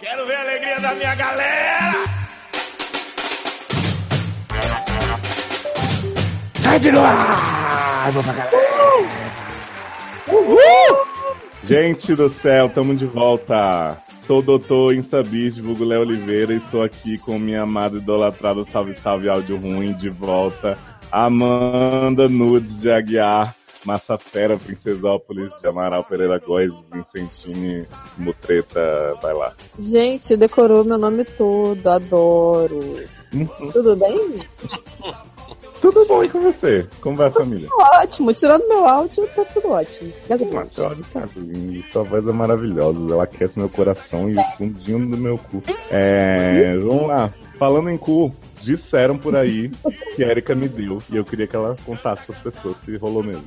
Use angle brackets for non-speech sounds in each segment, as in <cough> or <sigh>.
Quero ver a alegria da minha galera! Sede no ar! Vou pra galera! Uhul! Gente do céu, tamo de volta! Sou o doutor Instabis, divulgo Léo Oliveira, e estou aqui com minha amada idolatrada Salve Salve Áudio Ruim, de volta. Amanda Nudes de Aguiar, Massa Fera, Princesópolis, de Amaral Pereira Góes, Vincentini, Mutreta, vai lá. Gente, decorou meu nome todo, adoro. Uhum. Tudo bem? Tudo bom e com você? Como vai a família? Ótimo, tirando meu áudio, tá tudo ótimo. Mas seu áudio tá lindo, sua voz é maravilhosa, ela aquece meu coração e o fundinho do meu cu. É, vamos lá, falando em cu, disseram por aí que a Erika me deu e eu queria que ela contasse para as pessoas se rolou mesmo.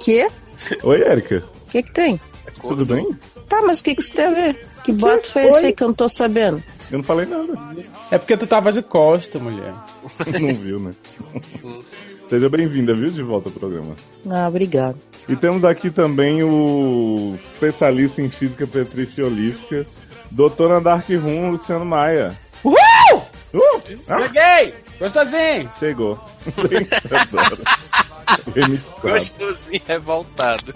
Que? Oi, Erika, O que que tem? tudo bem? Tá, mas o que que isso tem a ver? Que boato foi esse aí que eu não tô sabendo? Eu não falei nada, É porque tu tava de costa, mulher. <laughs> não viu, né? Seja bem-vinda, viu, de volta ao programa. Ah, obrigado. E temos aqui também o especialista em física petriciolífica, doutora Dark Room, Luciano Maia. Uhul! Uh! Ah, Cheguei! Gostosinho! chegou. <laughs> Gostosinho revoltado.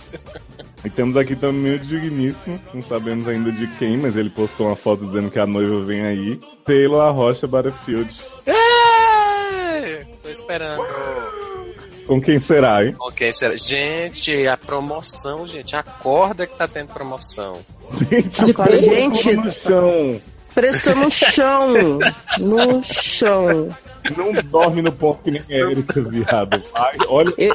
E temos aqui também o digníssimo, não sabemos ainda de quem, mas ele postou uma foto dizendo que a noiva vem aí. Taylor Arrocha Butterfield. É, Tô esperando. Com quem será, hein? Ok, será? Gente, a promoção, gente. Acorda que tá tendo promoção. Gente, Taylor? gente, no chão. Prestou no chão. No chão. Não dorme no ponto que nem a Erika, viado. Vai, olha Eu-.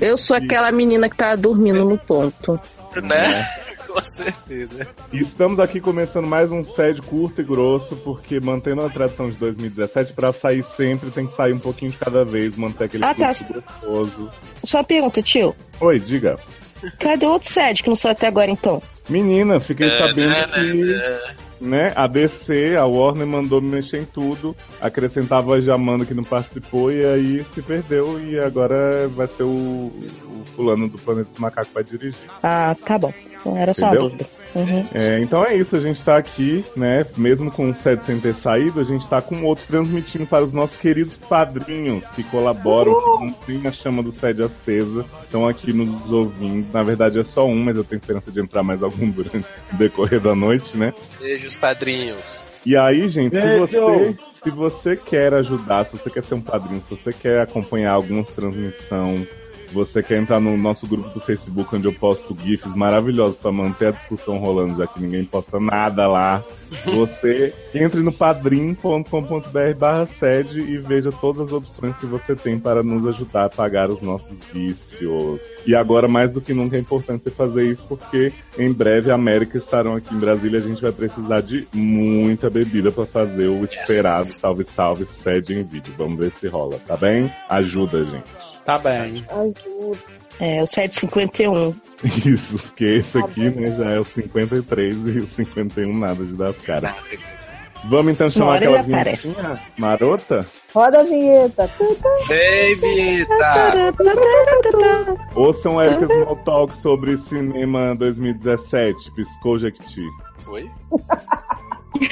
Eu sou aquela menina que tá dormindo no ponto. Né? <laughs> Com certeza. E estamos aqui começando mais um sede curto e grosso, porque mantendo a tradição de 2017, pra sair sempre tem que sair um pouquinho de cada vez, manter aquele Ah, tá. gostoso. Só uma pergunta, tio. Oi, diga. Cadê o outro sede que não saiu até agora, então? Menina, fiquei É, sabendo né, que né, a DC, a Warner mandou me mexer em tudo, acrescentava a Jamanda que não participou e aí se perdeu e agora vai ser o, o fulano do Planeta dos Macacos que vai dirigir. Ah, tá bom. Então era só Entendeu? dúvida. Uhum. É, então é isso, a gente tá aqui, né? Mesmo com o set sem ter saído, a gente tá com outro transmitindo para os nossos queridos padrinhos que colaboram, que mantêm a chama do sede acesa, estão aqui nos ouvindo. Na verdade é só um, mas eu tenho esperança de entrar mais algum <laughs> durante o decorrer da noite, né? Padrinhos. E aí, gente, se você, se você quer ajudar, se você quer ser um padrinho, se você quer acompanhar algumas transmissões, se você quer entrar no nosso grupo do Facebook, onde eu posto GIFs maravilhosos para manter a discussão rolando, já que ninguém posta nada lá, você entre no padrim.com.br barra sede e veja todas as opções que você tem para nos ajudar a pagar os nossos vícios. E agora, mais do que nunca, é importante você fazer isso, porque em breve a América estarão aqui em Brasília e a gente vai precisar de muita bebida para fazer o esperado salve salve sede em vídeo. Vamos ver se rola, tá bem? Ajuda, gente. Tá bem. Ajuda. É, o 751. <laughs> Isso, porque esse aqui, né, já é o 53 e o 51 nada de dar cara. Vamos então chamar aquela aparece. vinhetinha marota? Roda a vinheta. Vem, Vita! Ouçam Erika Small Talk sobre cinema 2017, Piscou Jequiti. Oi? <laughs>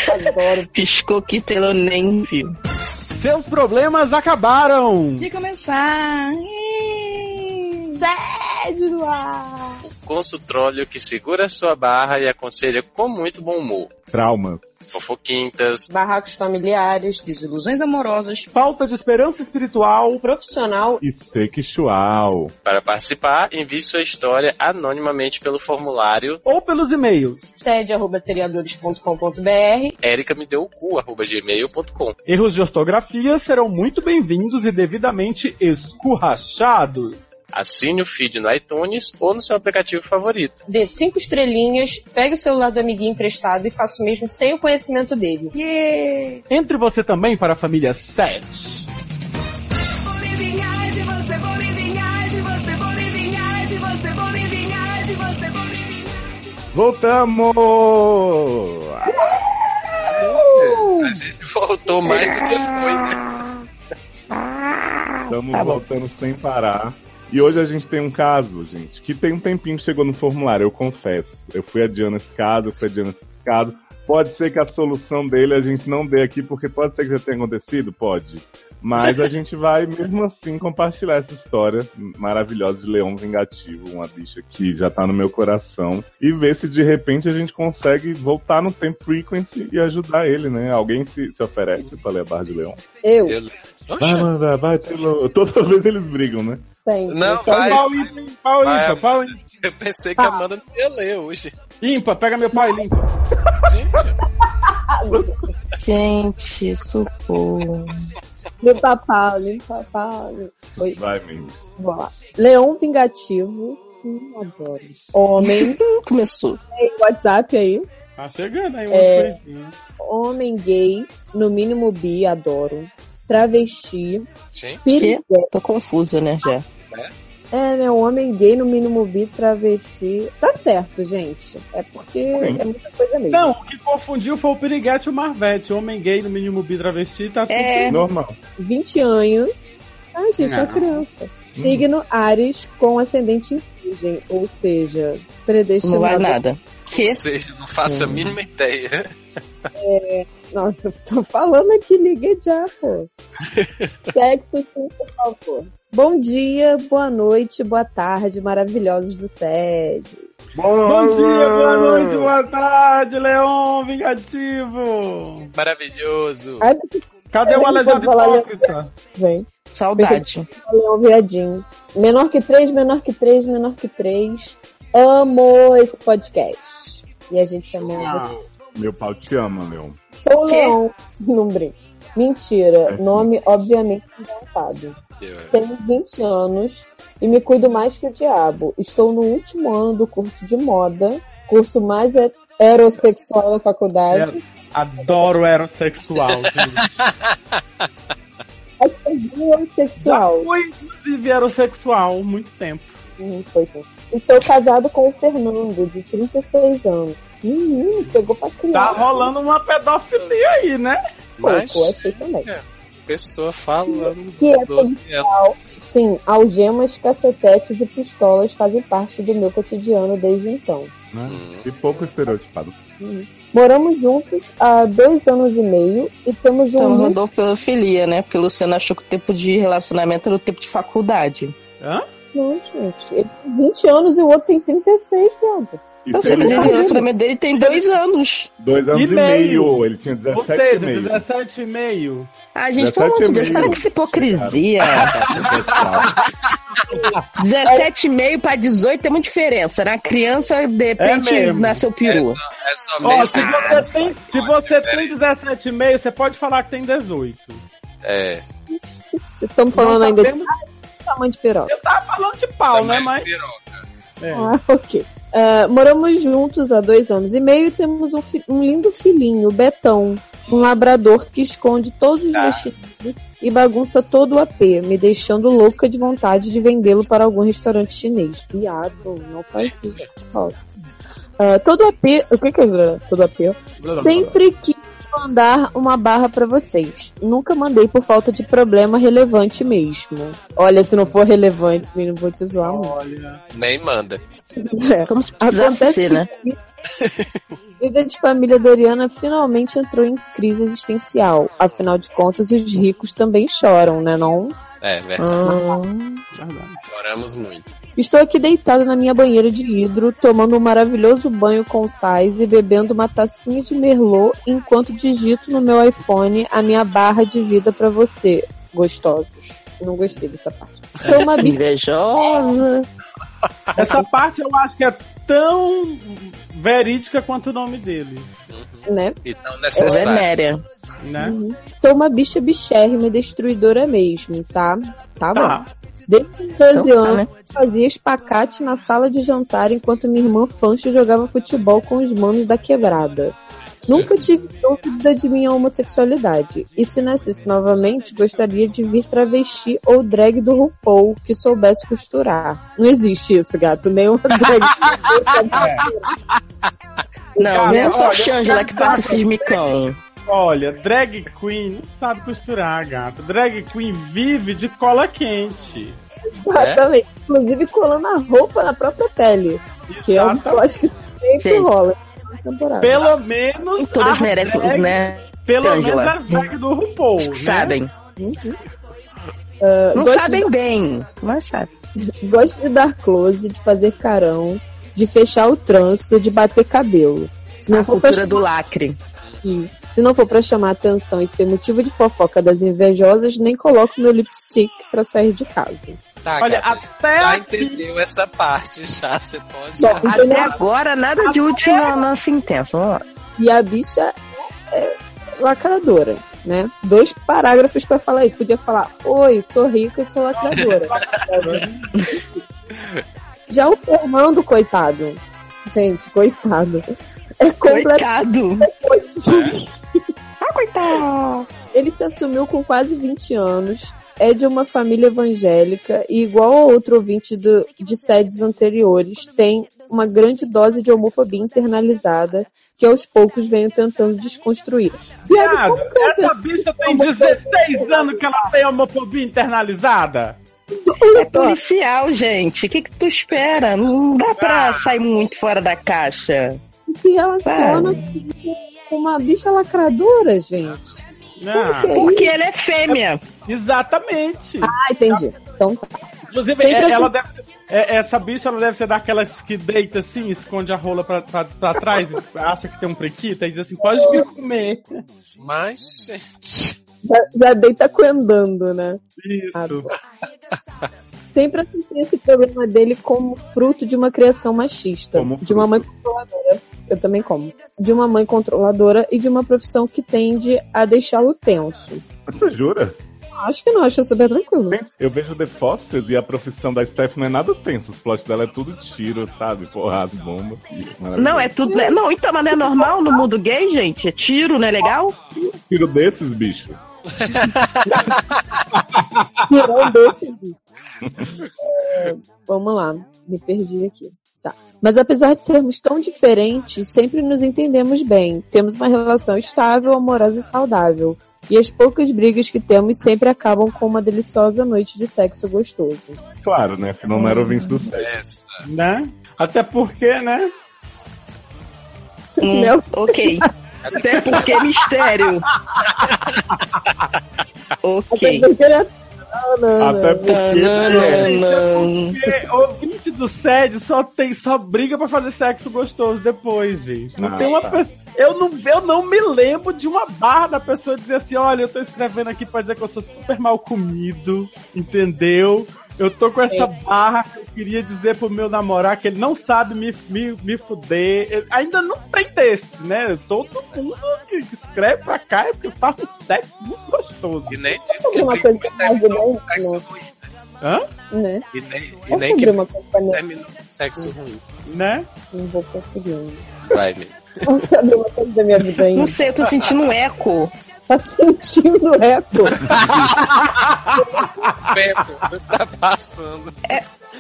Adoro. Piscou que Taylor nem viu. Seus problemas acabaram! De começar. Sede no ar. Consultróleo que segura sua barra e aconselha com muito bom humor. Traumas. Fofoquintas, barracos familiares, desilusões amorosas, Falta de esperança espiritual. profissional E sexual. Para participar, envie sua história anonimamente pelo formulário Ou pelos e-mails. sede arroba seriadores.com.br erica me deu o cu, arroba gmail.com. Erros de ortografia serão muito bem-vindos e devidamente escurrachados. Assine o feed no iTunes ou no seu aplicativo favorito. dê cinco estrelinhas, pegue o celular do amiguinho emprestado e faça o mesmo sem o conhecimento dele. Yeah! Entre você também para a família 7. Voltamos! A gente voltou mais do que foi, né? Estamos Tá voltando sem parar. E hoje a gente tem um caso, gente, que tem um tempinho que chegou no formulário, eu confesso. Eu fui adiando esse caso, eu fui adiando esse complicado. Pode ser que a solução dele a gente não dê aqui, porque pode ser que já tenha acontecido? Pode. Mas a gente vai, mesmo assim, compartilhar essa história maravilhosa de Leão Vingativo, uma bicha que já tá no meu coração, e ver se de repente a gente consegue voltar no tempo frequency e ajudar ele, né? Alguém se, se oferece pra ler a Barra de Leão? Eu. Vai, vai, Taylor. Toda vez eles brigam, né? Tenho. Não, Então, vai. Pau ímpar, pau Vai, ímpar, pau ímpar. eu pensei que a Amanda não ia ler hoje. Ímpar, pega meu pau e limpa. Gente, <laughs> Gente, socorro. Limpa pau, limpa pau. Oi, Vai, Mendes. vamos lá. Leão vingativo. Hum, adoro. Homem. <laughs> Começou. Tem WhatsApp aí. Tá chegando aí umas É. coisinhas. Homem gay, no mínimo bi, adoro. Travesti. gente, Piriguete. Tô confusa, né, já. É, né? Um homem gay no mínimo bi, travesti. Tá certo, gente. É porque Sim. é muita coisa mesmo. Não, o que confundiu foi o Piriguete e o Marvete. Homem gay, no mínimo bi travesti, tá tudo É. Normal. 20 anos. Ah, gente, é uma criança. Hum. Signo Ares com ascendente em virgem, ou seja, predestinado. Não vai nada. Que? ou seja, não faço a mínima ideia. Nossa, eu tô falando aqui, ligue já, pô. <laughs> Sexo sim, por favor. Bom dia, boa noite, boa tarde, maravilhosos do SED. Bom dia, boa noite, boa tarde, Leon Vingativo. Maravilhoso. Ai, Cadê o falar- hipócrita? gente, Saudade. leão viadinho. Menor que três, menor que três, menor que três. Amo esse podcast. E a gente chama. Ah, Meu pau te ama, Leon. Sou o? Leão. Não brinco. Mentira. Nome, obviamente, inventado. Tenho 20 anos e me cuido mais que o diabo. Estou no último ano do curso de moda, curso mais he- heterossexual da faculdade. adoro heterossexual, gente. Acho que é heterossexual. Fui, inclusive, heterossexual muito tempo. Hum, foi sim. E sou casado com o Fernando, de 36 anos. Menino, pegou pra Tá rolando uma pedofilia aí, né? Mas, Pouco, achei também. pessoa falando Que é policial. Sim, algemas, cacetetes e pistolas fazem parte do meu cotidiano desde então. Hum. E pouco estereotipado. Moramos juntos há dois anos e meio e temos um Então rodou pela filia, né? Porque o Luciano achou que o tempo de relacionamento era o tempo de faculdade. Hã? Não, gente. Ele tem 20 anos e o outro tem 36, viado. E Eu sei, mas pelo- o relacionamento dele tem dois anos. dois anos E e, meio. meio. Ele tinha 17 Ou seja, e meio. 17 e meio. Ah, gente, 17 pelo amor de e Deus, meio. para com essa hipocrisia. 17,5 para 18 tem muita diferença. Na criança, de repente, mesmo. nasceu peru. É só Ó, meio se você tem, se você tem 17 e meio, você pode falar que tem 18. É. Estamos falando Não ainda sabemos- de tamanho de piroca. Eu tava falando de pau, né? Também Mas. piroca. É. Ah, <laughs> ok. Ah, moramos juntos há dois anos e meio e temos um, um lindo filhinho, Betão. Um labrador que esconde todos os Ah. vestidos e bagunça todo o AP, me deixando louca de vontade de vendê-lo para algum restaurante chinês. Viado, não faz isso. Ah, todo AP. O que, que é todo AP? Sempre quis mandar uma barra pra vocês. Nunca mandei por falta de problema relevante mesmo. Olha, se não for relevante, menino, vou te zoar muito. Olha. Nem manda. É. Como se precisasse Acontece ser, né? a vida de família Doriana finalmente entrou em crise existencial. Afinal de contas, os ricos também choram, né não? É, verdade. Ah, Verdade. Choramos muito. Estou aqui deitada na minha banheira de hidro, tomando um maravilhoso banho com sais e bebendo uma tacinha de merlot enquanto digito no meu iPhone a minha barra de vida pra você, gostosos. Não gostei dessa parte. Sou uma <laughs> invejosa. Essa parte eu acho que é tão verídica quanto o nome dele. né? E tão Ou é. Né? Sou uma bicha bichérrima e destruidora mesmo, tá? Tá bom. Tá. Desde os 12 Então tá, anos, né? fazia espacate na sala de jantar enquanto minha irmã Fancho jogava futebol com os manos da quebrada. Nunca tive dúvida de minha homossexualidade. E se nascesse novamente, gostaria de vir travesti ou drag do RuPaul que soubesse costurar. Não existe isso, gato. Nenhuma drag. <laughs> Não, Cara, não é só Shangela que passa esses micão. Olha, drag queen não sabe costurar, gato. Drag queen vive de cola quente. Exatamente. Inclusive colando a roupa na própria pele. Que é um que eu Exatamente. acho que sempre Gente. rola. temporada. Pelo menos. Todas a merecem, drag- né? Pelo Angela? menos a drag do RuPaul. Né? Sabem. Uhum. Ah, Não gosto sabem bem, mas sabem. Gosto de dar close, de fazer carão, de fechar o trânsito, de bater cabelo. Se não A for pra cultura do lacre. chamar, se não for pra chamar atenção e ser motivo de fofoca das invejosas, nem coloco meu lipstick pra sair de casa. Tá, Olha, gata, até já aqui. entendeu essa parte já, você pode. Bom, Até agora, nada de útil no nosso intenso. Vamos lá. E a bicha é lacradora, né? Dois parágrafos pra falar isso. Podia falar, oi, sou rica e sou lacradora. <laughs> Já o Fernando, coitado. Gente, coitado. É completamente Coitado. Ah, coitado. Ele se assumiu com quase 20 anos, é de uma família evangélica e, igual a outro ouvinte do- de sedes anteriores, tem uma grande dose de homofobia internalizada que aos poucos venho tentando desconstruir. Viado, essa pessoa- bicha tem 16 anos que ela tem homofobia internalizada. É policial, gente. O que, que tu espera? Não dá pra sair muito fora da caixa. se relaciona com uma bicha lacradora, gente? Não, é Porque ele é fêmea. exatamente. Ah, entendi. Então tá. Inclusive, Sempre é- ela assim- deve ser- é- essa bicha ela deve ser daquelas que deita assim, esconde a rola pra, pra, pra trás, e acha que tem um prequita e diz assim: pode me comer. Mas, gente. Já, já deita coendando, né? Isso. Sempre associei esse problema dele como fruto de uma criação machista. Como de uma mãe controladora. Eu também como. De uma mãe controladora e de uma profissão que tende a deixá-lo tenso. Você jura? Acho que não, acho super tranquilo. Eu vejo The Fosters e a profissão da Steph não é nada tenso. Os plot dela é tudo tiro, sabe? Porrada, bomba. Não, é tudo. Não, então, mas não é normal no mundo gay, gente? É tiro, não é legal? Tiro desses, bicho. <laughs> Tirou desse É, Vamos lá, me perdi aqui. Tá. Mas apesar de sermos tão diferentes, sempre nos entendemos bem. Temos uma relação estável, amorosa e saudável. E as poucas brigas que temos sempre acabam com uma deliciosa noite de sexo gostoso. Claro, né? Senão não era ouvinte do sexo. Essa. Né? Até porque, né? Hum, Meu- ok. <laughs> Até porque é mistério. <laughs> ok. Até porque ele é- Não, não, Até não. porque. Tananana. Porque ouvinte do SED só tem só briga pra fazer sexo gostoso depois, gente. Não Ah, tem uma tá. pessoa. Eu não, eu não me lembro de uma barra da pessoa dizer assim: olha, eu tô escrevendo aqui pra dizer que eu sou super mal comido, entendeu? Eu tô com essa barra que eu queria dizer pro meu namorado que ele não sabe me, me, me fuder. Eu- ainda não tem desse, né? Todo mundo que escreve pra cá é porque faz um sexo muito gostoso. E nem disse que uma coisa terminou com sexo né? ruim. Hã? Né? E nem, e É nem que uma coisa terminou com sexo ruim. Né? Não vou conseguir. Vai, meu. Vamos saber uma coisa da minha vida ainda. Não sei, eu tô sentindo um eco. Tá sentindo eco. <laughs> Tá passando.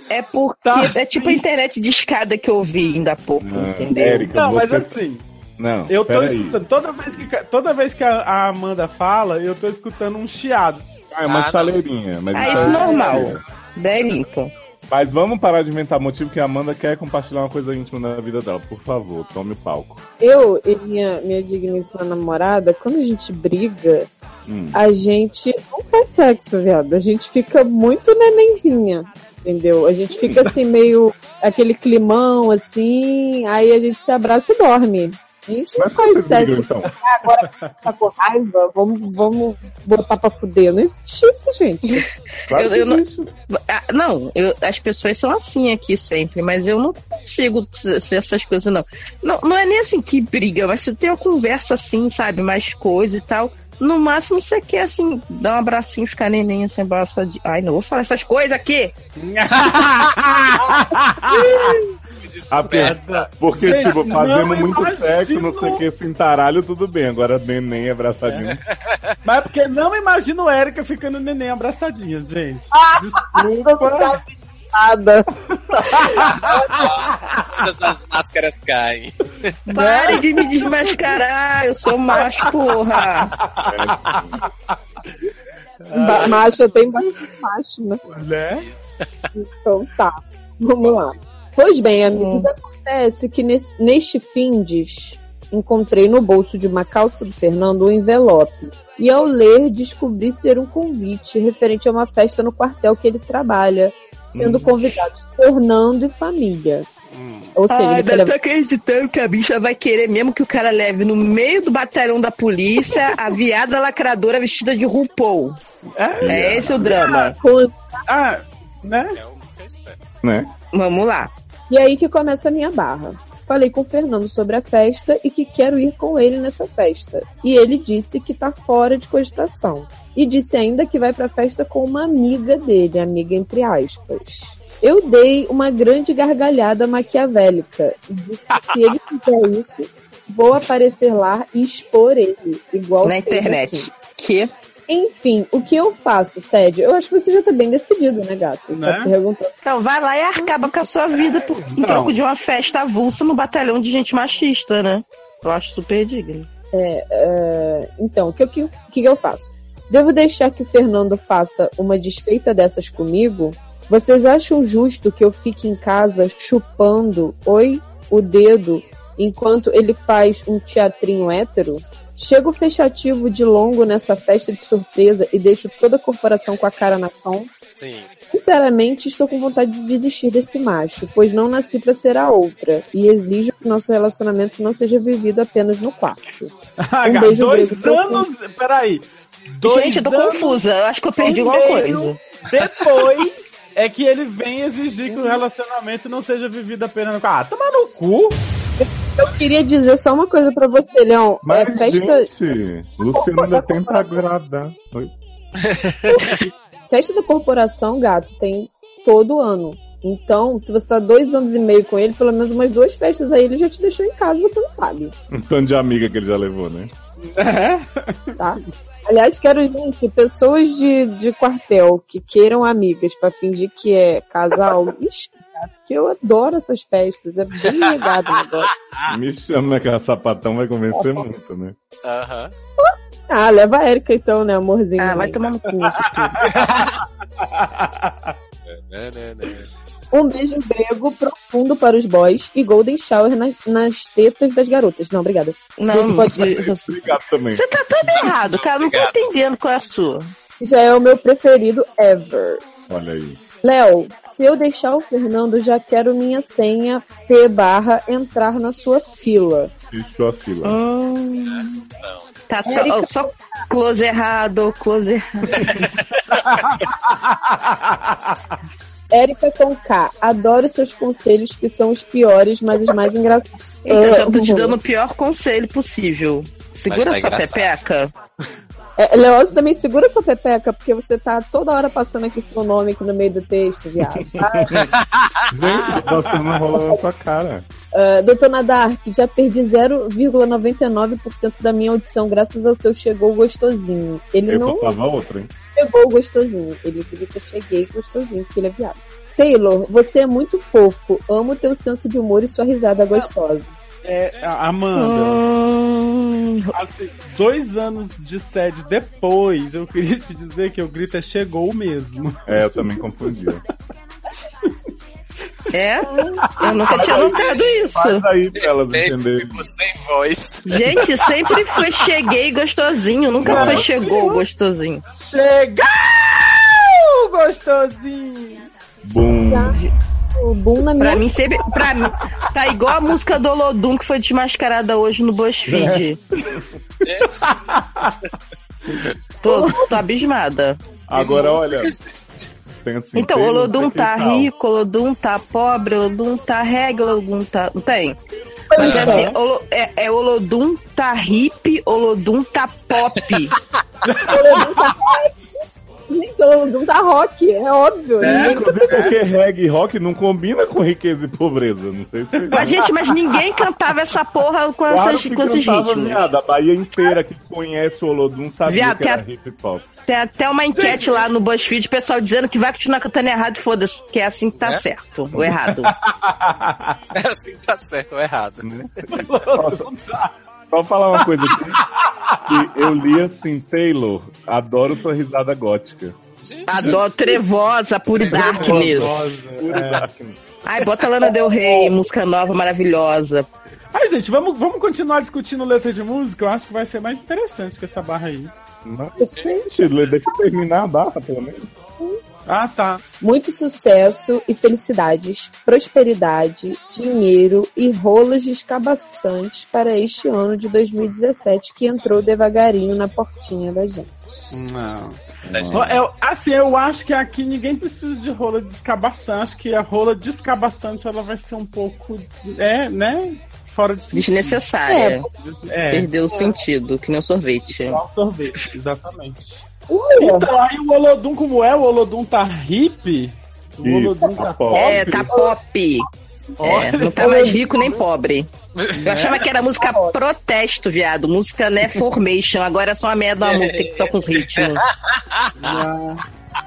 É porque Tá, é tipo a sim. internet de escada que eu vi ainda há pouco, Ah, entendeu? Érica, Não, mas você... assim. Não, Eu tô escutando, toda vez, que, toda vez que a, a Amanda fala, eu tô escutando um chiado. Ah, é uma Ah, não. chaleirinha. Mas Ah, é- isso normal. Daí limpa. Mas vamos parar de inventar motivo que a Amanda quer compartilhar uma coisa íntima na vida dela. Por favor, tome o palco. Eu e minha, minha digníssima namorada, quando a gente briga, Hum. a gente não faz sexo, viado. A gente fica muito nenenzinha. Entendeu? A gente fica assim, meio aquele climão assim, aí a gente se abraça e dorme. <laughs> A gente não faz sexo. então. Ah, agora tá com raiva, vamos, vamos botar pra fuder. Não existe isso, gente. <laughs> Claro Eu- que eu não- existe. Ah, não, eu- as pessoas são assim aqui sempre, mas eu não consigo ser essas coisas, não. não. Não é nem assim que briga, mas se tem uma conversa assim, sabe, mais coisa e tal. No máximo você quer, assim, dar um abracinho, ficar neném, assim, abraçadinho. Ai, não vou falar essas coisas aqui! <laughs> Ah, porque, porque Gente, tipo, fazendo muito imagino. sexo, não sei o que, cintaralho, tudo bem. Agora neném abraçadinho. Mas é porque não imagino a Erika ficando neném abraçadinha, gente. Desculpa. Nada. Todas as máscaras caem. Pare de me desmascarar, eu sou macho, porra! Ba- macho tem bastante macho, né? Né? Então tá. Vamos lá. Pois bem, amigos, Acontece que nesse, neste findes encontrei no bolso de uma calça do Fernando um envelope. E ao ler, descobri ser um convite referente a uma festa no quartel que ele trabalha, sendo Hum. convidados Fernando e família. Ou seja, Ai, eu tô acreditando que a bicha vai querer mesmo que o cara leve no meio do batalhão da polícia a viada lacradora vestida de RuPaul. É esse o drama. com- Ah, né? É fez certo. Né? Vamos lá. E aí que começa a minha barra. Falei com o Fernando sobre a festa e que quero ir com ele nessa festa. E ele disse que tá fora de cogitação. E disse ainda que vai pra festa com uma amiga dele, amiga entre aspas. Eu dei uma grande gargalhada maquiavélica e disse que se ele fizer isso, vou aparecer lá e expor ele, igual Na internet. aqui. Que? Enfim, o que eu faço, Sédio? Eu acho que você já tá bem decidido, né, gato? Né? Tá perguntando. Então vai lá e acaba com a sua vida por, em Não. troco de uma festa avulsa no batalhão de gente machista, né? Eu acho super digno. É, então, o que, que, o que eu faço? Devo deixar que o Fernando faça uma desfeita dessas comigo? Vocês acham justo que eu fique em casa chupando, oi, o dedo, enquanto ele faz um teatrinho hétero? Chego fechativo de longo nessa festa de surpresa e deixo toda a corporação com a cara na chão? Sim. Sinceramente, estou com vontade de desistir desse macho, pois não nasci para ser a outra, e exijo que nosso relacionamento não seja vivido apenas no quarto. Ah, Um beijo dois anos. Peraí. Dois gente, eu tô confusa. Eu acho que eu perdi alguma coisa. Depois é que ele vem exigir que o relacionamento não seja vivido apenas no. Ah, toma no cu. Eu queria dizer só uma coisa pra você, Leon. Mas, é festa, gente, Luciano ainda tenta agradar. Oi? <laughs> festa da corporação, gato, tem todo ano. Então, se você tá dois anos e meio com ele, pelo menos umas duas festas aí ele já te deixou em casa, você não sabe, Um tanto de amiga que ele já levou, né? tá? Aliás, quero, gente, pessoas de, de quartel que queiram amigas pra fingir que é casal, <laughs> ixi, gato, que eu adoro essas festas, é bem legado o negócio. <laughs> Me chama naquela sapatão, vai convencer muito, né? Aham. Ah, leva a Erika então, né, amorzinho? Ah, vai tomar no cu tudo. Né, né, né. Um beijo grego profundo para os boys e golden shower na- nas tetas das garotas. Não, obrigada. Não, Esse pode- você Obrigado também. você tá todo errado, cara. Não tô entendendo qual é a sua. Já é o meu preferido ever. Olha aí. Léo, se eu deixar o Fernando, já quero minha senha P barra entrar na sua fila. Fechou a fila. Hum, Não. tá só, só close errado, close errado. <laughs> Érica com K, adoro seus conselhos que são os piores, mas os mais engraçados. Então, já tô te dando o pior conselho possível. Segura tá sua engraçado. É. Leózio também segura sua pepeca, porque você tá toda hora passando aqui seu nome aqui no meio do texto, viado. <laughs> Gente, você não rolando na sua cara. Uh, Doutor Nadark, já perdi 0,99% da minha audição graças ao seu chegou gostosinho. Ele Eu não faltava outra, hein? chegou gostosinho. Ele grita cheguei gostosinho, porque ele é viado. Taylor, você é muito fofo. Amo teu senso de humor e sua risada gostosa. É, a- Amanda, Hum, assim, dois anos de sede depois, eu queria te dizer que o grito é chegou mesmo. É, eu também confundia. é? Eu nunca tinha notado isso. Faz aí pra entenderem. ficou sem voz. Gente, sempre foi cheguei gostosinho, nunca Nossa. foi chegou gostosinho. Chegou! Gostosinho! Bum. O boom na minha Pra mim, sempre. Pra mim, tá igual a música do Olodum que foi desmascarada hoje no BuzzFeed. Tô, tô abismada. Agora, olha. Assim, Então, Olodum um tá cristal. rico, Olodum tá pobre, Olodum tá reggae, Olodum tá. Não tem? Mas é Pois assim, é. Olo- é, é Olodum tá hip, Olodum tá pop. <laughs> Olodum tá Gente, o Olodum tá rock, é óbvio. É, inclusive porque reggae e rock não combina com riqueza e pobreza. Não sei se Mas, gente, mas ninguém cantava essa porra com, Claro essas, que com esses ritmos. viado. A Bahia inteira que conhece o Olodum sabia Viado, que era tem hip hop. Tem até uma enquete lá no BuzzFeed, pessoal dizendo que vai continuar cantando errado, foda-se, que é assim que tá É? certo, ou errado. <laughs> É assim que tá certo ou errado. <laughs> Só falar uma coisa aqui. que eu li assim, Taylor, adoro sua risada gótica. Gente, Adoro trevosa, pure darkness. Puro é. darkness. Ai, bota Lana Del Rey, música nova, maravilhosa. Ai, gente, vamos, vamos continuar discutindo letra de música? Eu acho que vai ser mais interessante que essa barra aí. Não, gente, deixa eu terminar a barra, pelo menos. Ah, tá. Muito sucesso e felicidades, prosperidade, dinheiro e rolas descabaçantes para este ano de 2017 que entrou devagarinho na portinha da gente. Não. Eu, assim, eu acho que aqui ninguém precisa de rola descabaçante. Acho que a rola descabaçante ela vai ser um pouco. É, né? Fora de sentido. Desnecessária. É, Perdeu o sentido, que nem o sorvete. igual sorvete, exatamente. Então, aí o Olodum, como é? O Olodum tá hippie? O Isso, Olodum tá tá pop. É, tá pop. É, não tá mais rico nem pobre. Eu achava que era música protesto, viado. Música, né, formation. Agora é só uma merda uma música que toca os ritmos. Ah,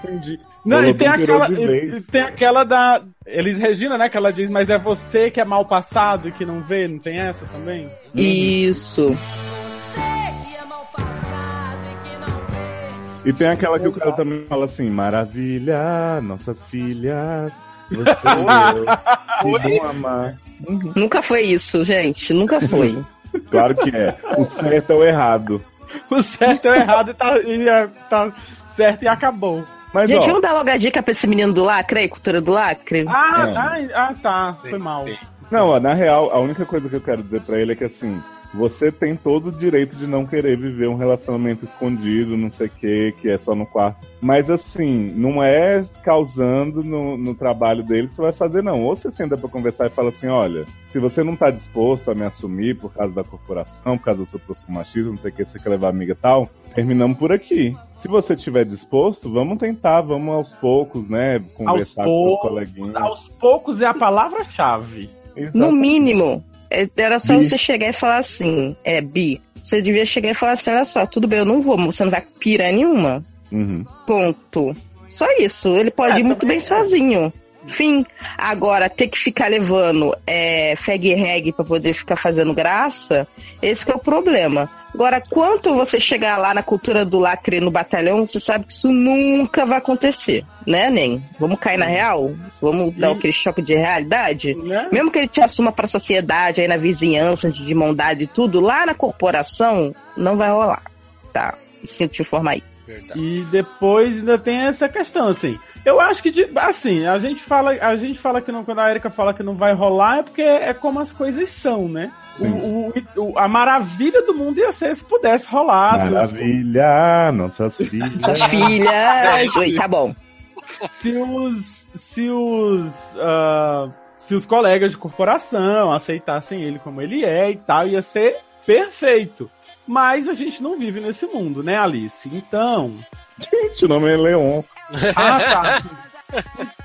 entendi. Não, e tem aquela, e, e tem aquela da Elis Regina, né? Que ela diz, mas é você que é mal passado e que não vê, não tem essa também? Isso. E tem aquela que o cara também fala assim: Maravilha, nossa filha, você <laughs> e eu, amar. Nunca foi isso, gente. Nunca foi. <laughs> Claro que é. O certo é o errado. O certo é o errado e tá, e é- tá certo e acabou. Mas, Gente, ó, vamos dar logo a dica pra esse menino do lacre aí, cultura do lacre? Ah, É. ah, ah, tá. Foi mal. não, ó, na real, a única coisa que eu quero dizer pra ele é que assim, você tem todo o direito de não querer viver um relacionamento escondido, não sei o que, que é só no quarto. Mas assim, não é causando no, no trabalho dele que você vai fazer, não. Ou você senta pra conversar e fala assim, olha, se você não tá disposto a me assumir por causa da corporação, por causa do seu próximo machismo, não sei o que, você quer levar amiga e tal, terminamos por aqui. Se você estiver disposto, vamos tentar, vamos aos poucos, né? Conversar com os poucos, coleguinhas. Aos poucos é a palavra-chave. No mínimo, era só Bi. você chegar e falar assim, é, Bi, você devia chegar e falar assim, olha só, tudo bem, eu não vou, você não vai pirar nenhuma. Uhum. Ponto. Só isso. Ele pode É, ir muito bem é. sozinho. Fim. Agora, ter que ficar levando é, fag reg pra poder ficar fazendo graça, esse que é o problema. Agora, quanto você chegar lá na cultura do lacre no batalhão, você sabe que isso nunca vai acontecer, né, Nem? Vamos cair na real? Vamos dar aquele choque de realidade? Né? Mesmo que ele te assuma pra sociedade, aí na vizinhança, de, de mão dada e tudo, lá na corporação, não vai rolar. Tá? Sinto te informar isso. Verdade. E depois ainda tem essa questão, assim. Eu acho que, de- assim, a gente fala, a gente fala que não, quando a Erika fala que não vai rolar, é porque é como as coisas são, né? O, o- o- a maravilha do mundo ia ser se pudesse rolar. Maravilha, nossas filhas. <laughs> Suas filhas. Oi, tá bom. se os se os ah, se os colegas de corporação aceitassem ele como ele é e tal, ia ser perfeito. Mas a gente não vive nesse mundo, né, Alice? Então. <laughs> Gente, o nome é Leon. Ah, tá.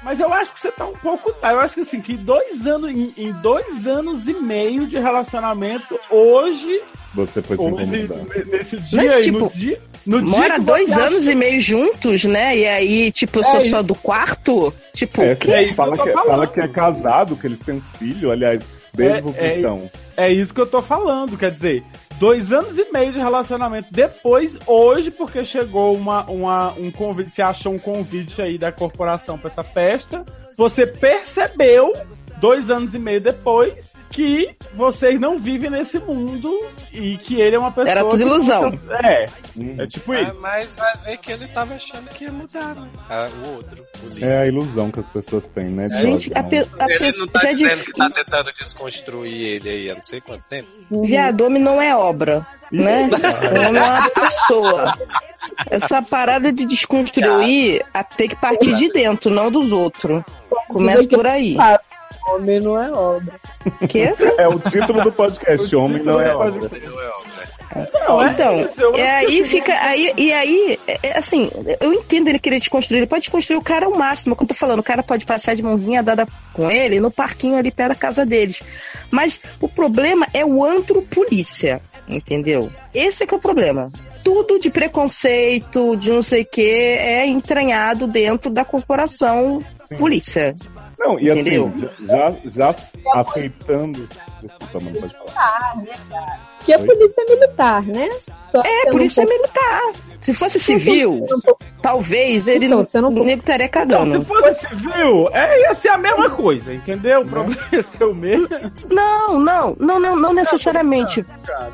Mas eu acho que você tá um pouco. Eu acho que assim, que dois anos, em, em dois anos e meio de relacionamento, hoje, Você foi hoje nesse dia Mas, no tipo, dia. No dia Mora que dois anos acha- e meio juntos, né? E aí, tipo, eu É sou isso. só do quarto? Tipo, É, o quê? É isso fala, que eu tô que, falando. fala que é casado, que eles têm um filho, aliás, beijo É, é- então. É isso que eu tô falando, quer dizer, dois anos e meio de relacionamento depois, hoje, porque chegou uma, uma, um convite, você achou um convite aí da corporação pra essa festa, você percebeu, dois anos e meio depois, que vocês não vivem nesse mundo e que ele é uma pessoa. Era tudo ilusão. você- É, Hum. é tipo Ah, isso. mas vai ver que ele tava achando que ia mudar, né? Ah, o outro, o É a ilusão que as pessoas têm, né? Gente, a, pe a Ele pessoa não tá já é dizendo que tá tentando desconstruir ele aí há não sei quanto tempo. Viado, homem não é obra, né? <laughs> O homem é uma pessoa. Essa parada de desconstruir a ter que partir de dentro, não dos outros. Começa por aí. Homem não é obra. Quê? É o título do podcast, <laughs> Homem não é obra. Não é obra. Não, é Então, e acho aí fica. Aí, e aí, é, é assim, eu entendo ele querer desconstruir. Ele pode desconstruir o cara ao máximo. Como eu tô falando, o cara pode passar de mãozinha dada com ele no parquinho ali perto da casa deles. Mas o problema é o antro polícia, entendeu? Esse é que é o problema. Tudo de preconceito, de não sei o que, é entranhado dentro da corporação polícia. Não, e assim, Entendeu? já, já aceitando. Desculpa, mano, pode falar. Que é polícia militar, né? Só É, um isso é militar. Se fosse civil, talvez ele Então, não, não- nego estaria Então, cagando. se fosse civil, é, ia ser a mesma coisa, entendeu? O problema ia ser o mesmo. Não, não, não, não, não necessariamente.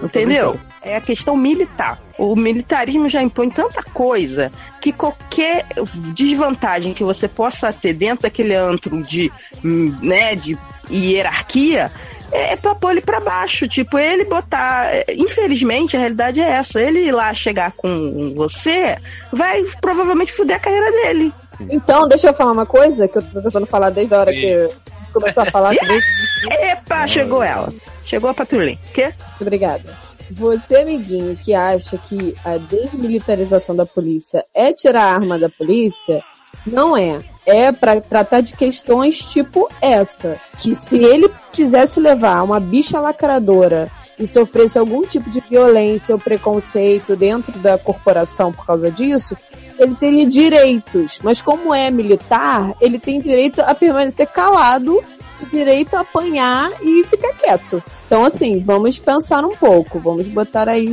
Entendeu? É a questão militar. O militarismo já impõe tanta coisa que qualquer desvantagem que você possa ter dentro daquele antro de, hum, né, de hierarquia é pra pôr ele pra baixo. Tipo, ele botar. é, Infelizmente, a realidade é essa. Ele ir lá chegar com você vai provavelmente fuder a carreira dele. Então, deixa eu falar uma coisa que eu tô tentando falar desde a hora que começou a falar. Desde... <laughs> Epa, chegou ela. Chegou a patrulha. Quê? Muito obrigada. Você, amiguinho, que acha que a desmilitarização da polícia é tirar a arma da polícia, não é. É pra tratar de questões tipo essa. Que se ele quisesse levar uma bicha lacradora e sofresse algum tipo de violência ou preconceito dentro da corporação por causa disso, ele teria direitos. Mas como é militar, ele tem direito a permanecer calado direito a apanhar e ficar quieto. Então, assim, vamos pensar um pouco, vamos botar aí,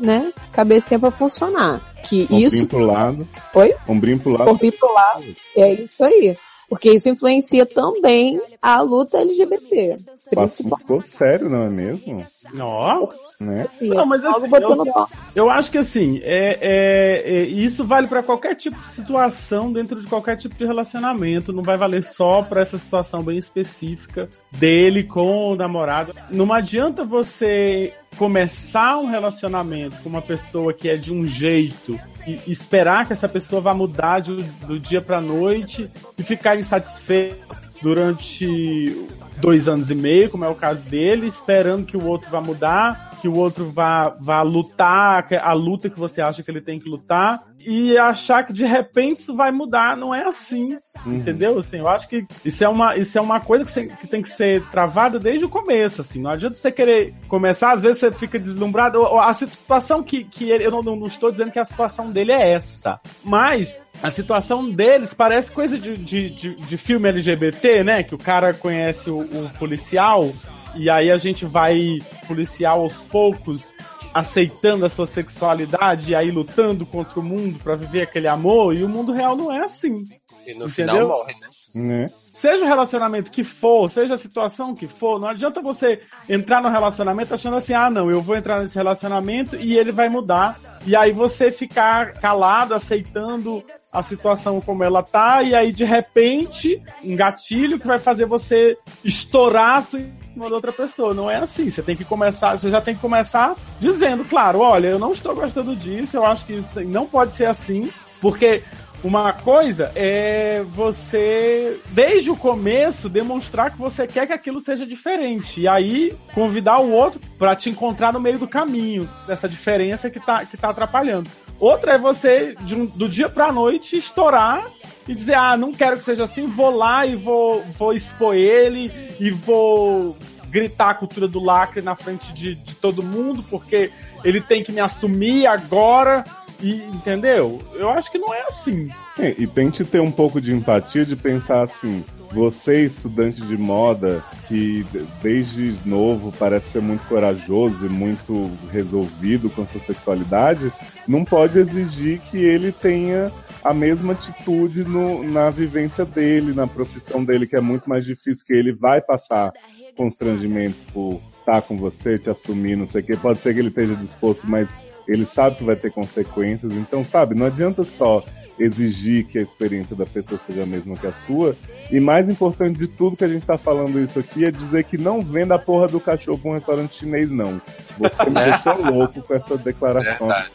né, cabecinha pra funcionar. Que Ombrinho isso, pro lado. Oi? Ombrinho pro lado. vir pro lado, é isso aí. Porque isso influencia também a luta LGBT. O assunto Principalmente, ficou sério, não é mesmo? Ó, Né? assim, Não, mas assim, eu-. Eu acho que assim, é, é- é- isso vale pra qualquer tipo de situação dentro de qualquer tipo de relacionamento. Não vai valer só pra essa situação bem específica dele com o namorado. Não adianta você começar um relacionamento com uma pessoa que é de um jeito e esperar que essa pessoa vá mudar de- do dia pra noite e ficar insatisfeito durante dois anos e meio, como é o caso dele, esperando que o outro vá mudar, que o outro vá, vá lutar a luta que você acha que ele tem que lutar, e achar que de repente isso vai mudar. Não é assim. Entendeu? Assim, eu acho que isso é uma, isso é uma coisa que, você- que tem que ser travada desde o começo. Assim. Não adianta você querer começar, às vezes você fica deslumbrado. A situação que, que ele, eu não, não, não estou dizendo que a situação dele é essa. Mas a situação deles parece coisa de, de, de, de filme LGBT, né? Que o cara conhece o, o policial e aí a gente vai policial aos poucos aceitando a sua sexualidade e aí lutando contra o mundo pra viver aquele amor e o mundo real não é assim. E no Entendeu? final morre, né? Né? Seja o relacionamento que for, seja a situação que for, não adianta você entrar no relacionamento achando assim, ah, não, eu vou entrar nesse relacionamento e ele vai mudar. E aí você ficar calado, aceitando a situação como ela tá, e aí de repente, um gatilho que vai fazer você estourar a sua em cima da outra pessoa. Não é assim. Você tem que começar, você já tem que começar dizendo, claro, olha, eu não estou gostando disso, eu acho que isso não pode ser assim, porque uma coisa é você, desde o começo, demonstrar que você quer que aquilo seja diferente. E aí, convidar o outro pra te encontrar no meio do caminho dessa diferença que tá, que tá atrapalhando. Outra é você, um- do dia pra noite, estourar e dizer, ah, não quero que seja assim, vou lá e vou, vou expor ele e vou gritar a cultura do lacre na frente de, de todo mundo, porque ele tem que me assumir agora. E, entendeu? Eu acho que não é assim. É, e tente ter um pouco de empatia de pensar assim, você, estudante de moda, que de- desde novo parece ser muito corajoso e muito resolvido com sua sexualidade, não pode exigir que ele tenha a mesma atitude no- na vivência dele, na profissão dele, que é muito mais difícil, que ele vai passar constrangimento por estar com você, te assumir, não sei o que. Pode ser que ele esteja disposto, mas ele sabe que vai ter consequências. Então, sabe, não adianta só exigir que a experiência da pessoa seja a mesma que a sua. E mais importante de tudo que a gente tá falando isso aqui é dizer que não venda a porra do cachorro pra um restaurante chinês, não. Você <laughs> me deixou louco com essa declaração. Verdade.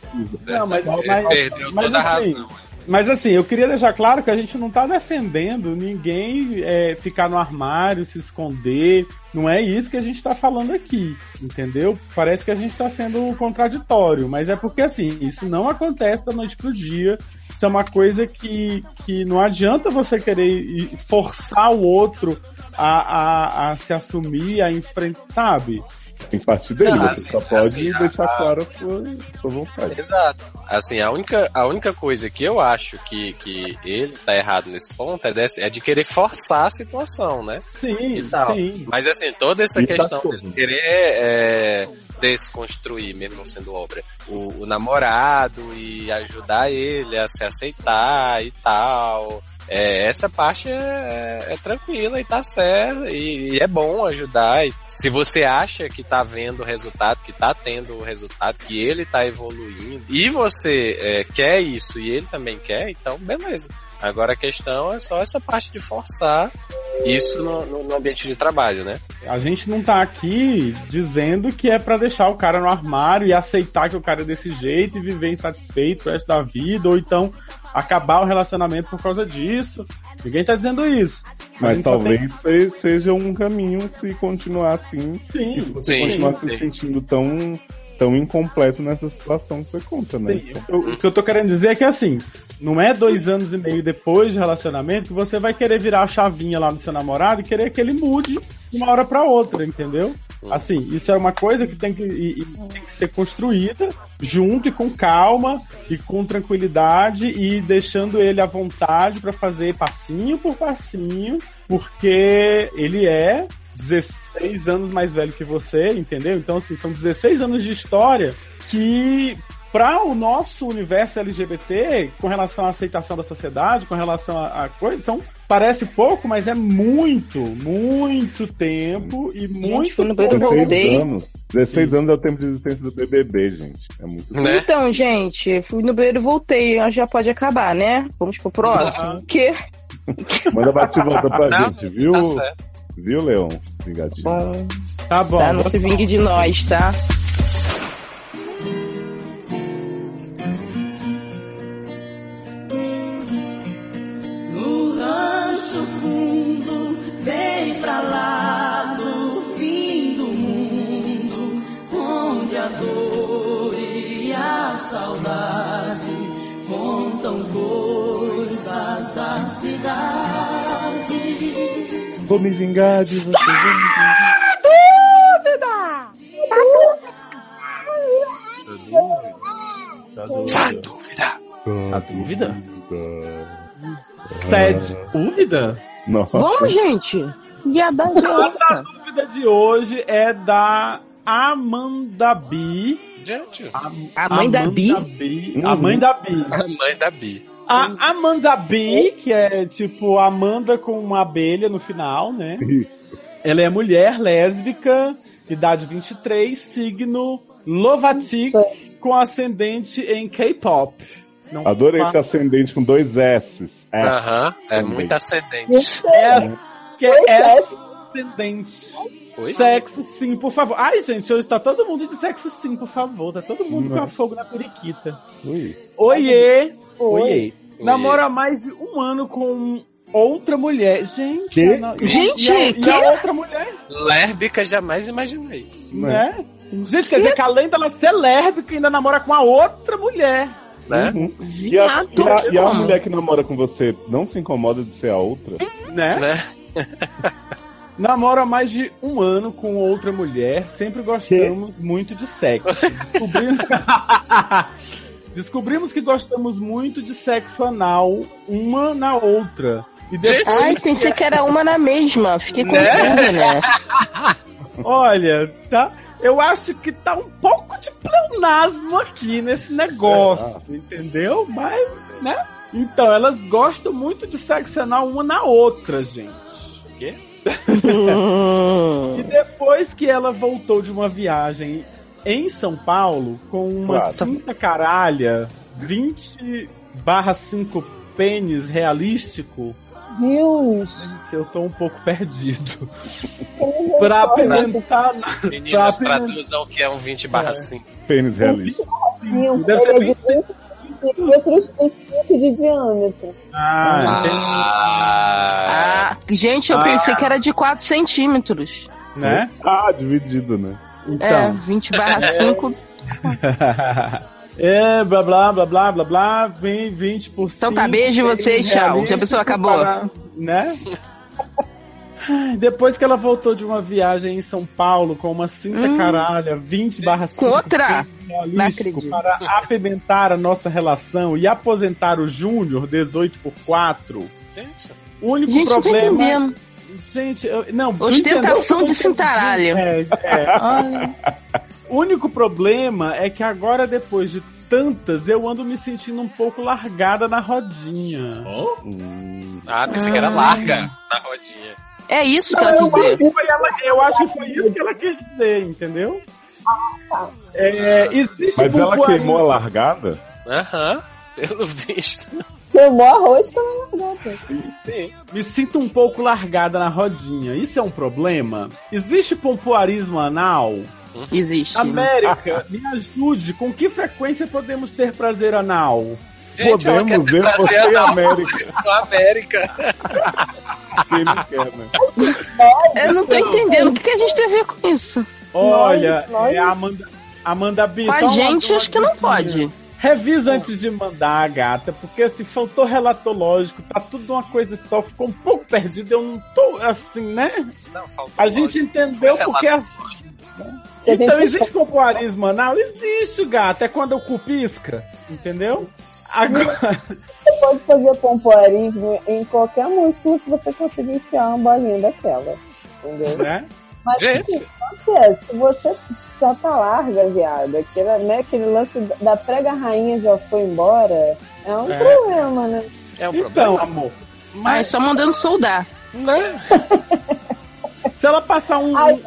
Não, mas, mas, perdeu mas toda a assim, razão. Mas assim, eu queria deixar claro que a gente não tá defendendo ninguém é, ficar no armário, se esconder. Não é isso que a gente tá falando aqui, entendeu? Parece que a gente tá sendo contraditório, mas é porque assim, isso não acontece da noite pro dia. Isso é uma coisa que, que não adianta você querer forçar o outro a, a, a se assumir, a enfrentar, sabe? Tem parte dele, Não, você assim, só pode assim, deixar a- claro a sua, a sua vontade. Exato. Assim, a única, a única coisa que eu acho que, que ele tá errado nesse ponto é, desse, é de querer forçar a situação, né? Sim, tal. sim. Mas assim, toda essa E tá questão tudo. de querer é, desconstruir, mesmo não sendo obra, o, o namorado e ajudar ele a se aceitar e tal. É, essa parte é, é, tranquila e tá certo. E, e, é bom ajudar. E se você acha que tá vendo o resultado, que tá tendo o resultado, que ele tá evoluindo, e você é, quer isso e ele também quer, então beleza. Agora a questão é só essa parte de forçar isso no, no, no, ambiente de trabalho, né? A gente não tá aqui dizendo que é para deixar o cara no armário e aceitar que o cara é desse jeito e viver insatisfeito pro resto da vida, ou então acabar o relacionamento por causa disso. Ninguém tá dizendo isso. Mas talvez tem... seja um caminho se continuar assim. Sim, se sim, continuar sim. se sentindo tão tão incompleto nessa situação que você conta, né? Sim, o, o, que eu tô querendo dizer é que assim, não é dois anos e meio depois de relacionamento que você vai querer virar a chavinha lá no seu namorado e querer que ele mude de uma hora para outra, entendeu? Assim, isso é uma coisa que tem que, e, e tem que ser construída junto e com calma e com tranquilidade e deixando ele à vontade para fazer passinho por passinho, porque ele é 16 anos mais velho que você, entendeu? Então, assim, são 16 anos de história que, para o nosso universo LGBT, com relação à aceitação da sociedade, com relação a, a coisas, são, parece pouco, mas é muito, muito tempo e muito. Fui no banheiro, voltei. anos. 16 Isso. anos é o tempo de existência do BBB, gente. É muito né? Então, gente, fui no banheiro e voltei. Já pode acabar, né? Vamos pro próximo. Uhum. Que? Manda bate volta pra Não, gente, viu? Tá certo. Viu, Leon? Vingadinho. Bom, Tá bom. tá, não se vingue de nós, tá? Vou me vingar de você. Tá dúvida. A dúvida? Sede dúvida? Nossa. Vamos, gente! E a da Nossa dúvida de hoje é da Amanda B. Gente, A mãe da Bi? Bi. A mãe da Bi. a mãe da Bi. A Amanda B, que é tipo Amanda com uma abelha no final, né? Ela é mulher lésbica, idade 23, signo Lovatic, com ascendente em K-pop. Adorei esse ascendente com dois S. É. Aham, é muito ascendente. S, que é S ascendente. Oi? Sexo sim, por favor. Ai, gente, hoje tá todo mundo de sexo sim, por favor. Tá todo mundo Não. com fogo na periquita. Ui. Oiê! Oi. Oiê! Namora há mais de um ano com outra mulher. Gente, Quê? não- e- Gente, e, a, e quê? a outra mulher, Lérbica jamais imaginei. né? Gente, quer dizer que além dela ser lésbica, ainda namora com a outra mulher. Né? Uhum. E a, e a- e a mulher que namora com você não se incomoda de ser a outra? Né? Né? <laughs> Namora há mais de um ano com outra mulher. Sempre gostamos muito de sexo. Descobrimos... <laughs> Descobrimos que gostamos muito de sexo anal, uma na outra. E depois, Ai, pensei que era uma na mesma. Fiquei Né? confusa, né? <laughs> olha, tá? Eu acho que tá um pouco de pleonasmo aqui nesse negócio, entendeu? Mas, né? Então, elas gostam muito de sexo anal uma na outra, gente. Quê? Hum. <laughs> E depois que ela voltou de uma viagem em São Paulo com uma Claro. cinta caralha 20 barra 5 pênis realístico, Deus. gente, eu tô um pouco perdido. pra apresentar. Meninas, Pra traduzam o que é um 20 barra 5. Pênis realista. Meu, Deve ser é de 20 centímetros e 5 de diâmetro. Ah, entendi, Ah, Ah, gente, eu Ah. pensei que era de 4 centímetros. né? Ah, dividido, né? É, Então. 20 barra <laughs> 5. É, blá blá blá blá blá blá, vem 20%. Então tá, beijo vocês, tchau. Já a pessoa acabou. Para, né? <laughs> Depois que ela voltou de uma viagem em São Paulo com uma cinta Hum. caralha 20 barra 5 Contra? Não acredito. para apimentar a nossa relação e aposentar o Júnior 18 por 4, gente. o único Gente, problema entendendo. Gente, eu, não. Ostentação de cintaralho. É, é. O único problema é que agora, depois de tantas, eu ando me sentindo um pouco largada na rodinha. Ah, pensei que era Ah. larga na rodinha. É isso que ela eu, quis dizer. ela- eu acho que foi isso que ela quis dizer, entendeu? É, Mas ela queimou a largada? Aham, pelo visto. Queimou arroz que eu não largada. Sim. Me sinto um pouco largada na rodinha. Isso é um problema? Existe pompoarismo anal? Existe. América, me ajude. Com que frequência podemos ter prazer anal? Gente, Podemos ter ver você prazer e anal América. <laughs> América. Quem não quer, né? Eu não tô entendendo o que, que a gente tem a ver com isso. Olha, nós- é a Amanda, Amanda B. Com a uma- gente, uma acho que não pode. Revisa antes de mandar, gata, porque se faltou relatológico, tá tudo uma coisa só, ficou um pouco perdido, eu não tô assim, né? Não, faltou A gente entendeu Foi porque as... Que a gente Então existe pompoarismo anal? Existe, gata, é quando o cu pisca, entendeu? Agora, <laughs> Você pode fazer pompoarismo em qualquer músculo que você conseguir enfiar uma bolinha daquela. Entendeu? né? Mas Gente. assim, acontece, se você já tá larga, viado, aquele, né, aquele lance da prega rainha já foi embora, é um É. problema, né? É um Então, problema. amor, Mas mas só mandando soldar. Né? <laughs> se ela passar um... Ai,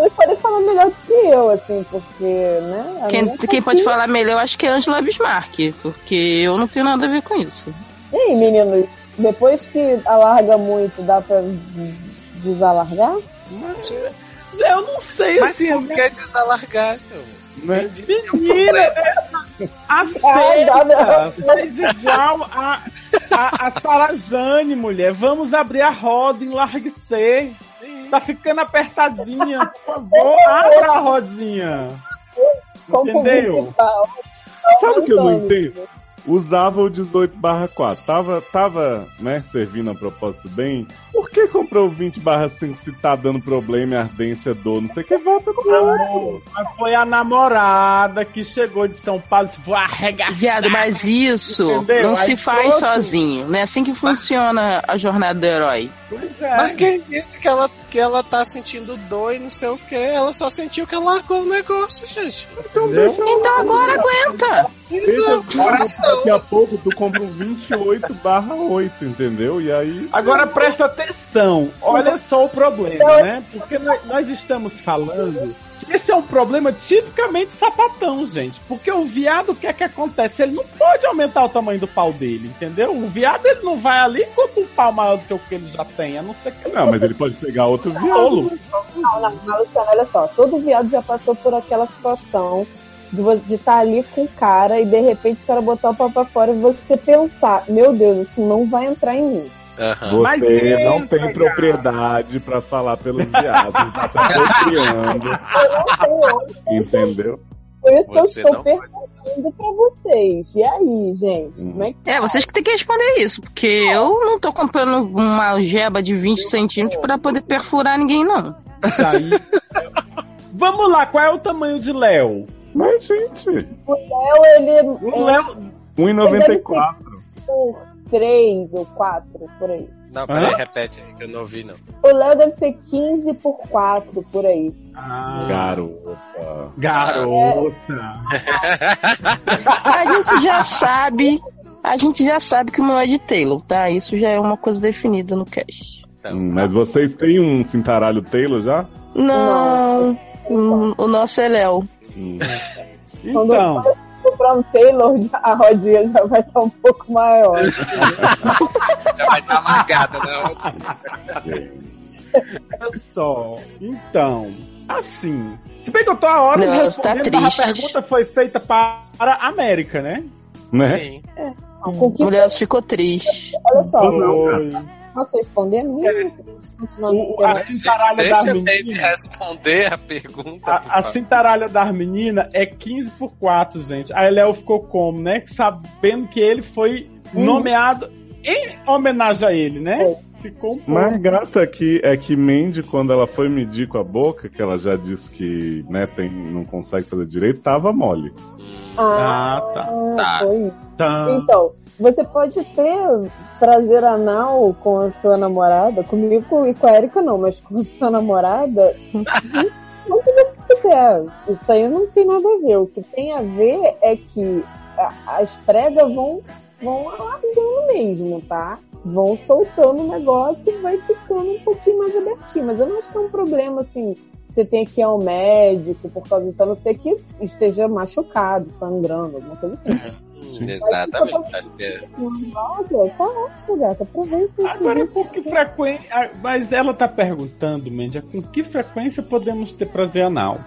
Eles podem falar melhor do que eu, assim, porque, né? Quem, minha quem tá pode falar melhor, eu acho que é Angela Bismarck, porque eu não tenho nada a ver com isso. E aí, meninos, depois que alarga muito, dá pra desalargar? Já eu não sei, Mas assim, por que desalargar, meu? Né? Menina, essa- aceita! <laughs> Faz igual a, a, a Sarajane, mulher. Vamos abrir a roda, enlarguecer. Tá ficando apertadinha. <laughs> Por favor, abra a rodinha. Entendeu? Sabe o que eu não entendo? Usava o 18 barra 4. Tava, tava, né, servindo a propósito bem. Por que comprou o 20 barra 5 se tá dando problema, e ardência, dor, não sei o que? Volta com Amor, mas foi a namorada que chegou de São Paulo e disse, vou arregaçar. Viado, mas isso Entendeu? não Aí se faz trouxe. sozinho. Não é assim que funciona a jornada do herói. Pois é. Mas quem disse que ela, que ela tá sentindo dor e não sei o que? Ela só sentiu que ela largou o negócio, gente. Entendeu? Então agora aguenta. Então, coração. Daqui a pouco tu compra um 28 barra 8, entendeu? E aí. Agora presta atenção, olha só o problema, né? Porque nós, estamos falando que esse é um problema tipicamente sapatão, gente. Porque o viado, o que é que acontece? Ele não pode aumentar o tamanho do pau dele, entendeu? O viado, ele não vai ali com um pau maior do que o que ele já tem, a não ser que Não, mas ele pode pegar outro viado. tolo. Não, não, olha só, todo viado já passou por aquela situação de estar ali com o cara e de repente o cara botar o pau pra fora e você pensar, meu Deus, isso não vai entrar em mim. Aham. Você Mas não entra, tem cara. propriedade pra falar pelos viados, tá apropriando, Eu não sei onde, entendeu? por isso que eu Você estou não perguntando pra vocês. E aí, gente, Hum. como é que É, vocês que têm que responder isso, porque eu não tô comprando uma algeba de 20 centímetros pra poder perfurar ninguém, não. tá aí. <laughs> Vamos lá, qual é o tamanho de Léo? Mas, gente, o Léo, ele O Léo. 1,94. por 3 ou 4, por aí. Não, peraí, repete aí, que eu não ouvi, não. O Léo deve ser 15 por 4, por aí. Ah, Garota. garota. A gente já sabe, a gente já sabe que o meu é de Taylor, tá? Isso já é uma coisa definida no cast. Então, Hum, mas vocês têm um cintaralho Taylor já? Não, hum, o nosso é Léo. Hum. Então, Comprar um Taylor, a rodinha já vai estar um pouco maior. <laughs> já vai dar largada, né? olha só. Então, assim. Se bem que eu tô a horas Nossa, tá respondendo, mas a pergunta foi feita para a América, né? Né? Sim. Com que, O Léo ficou triste. olha só, Foi. Posso responder mesmo? O- o a cintaralha das Deixa ter de meninas. responder a pergunta. A, a cintaralha das meninas é 15 por 4, gente. Aí Léo ficou como, né? Sabendo que ele foi Uhum. nomeado em homenagem a ele, né? É. Ficou um pouco. Mas gata aqui é que Mandy, quando ela foi medir com a boca, que ela já disse que né, tem, não consegue fazer direito, tava mole. Ah, tá. Ah, Tá. foi. Tá. Então, você pode ter prazer anal com a sua namorada, comigo e com a Erika não, mas com a sua namorada, <laughs> não que você quiser. Isso aí não tem nada a ver. O que tem a ver é que as pregas vão, vão alargando mesmo, tá? Vão soltando o negócio e vai ficando um pouquinho mais abertinho. Mas eu não acho que é um problema assim. Você tem que ir ao médico por causa disso, a não ser que esteja machucado, sangrando, alguma coisa assim. Hum, Exatamente. Que é- Nossa, tá ótimo, gata. Aproveita Agora, com que frequência. ah, Mas ela tá perguntando, Mandy, com que frequência podemos ter prazer anal?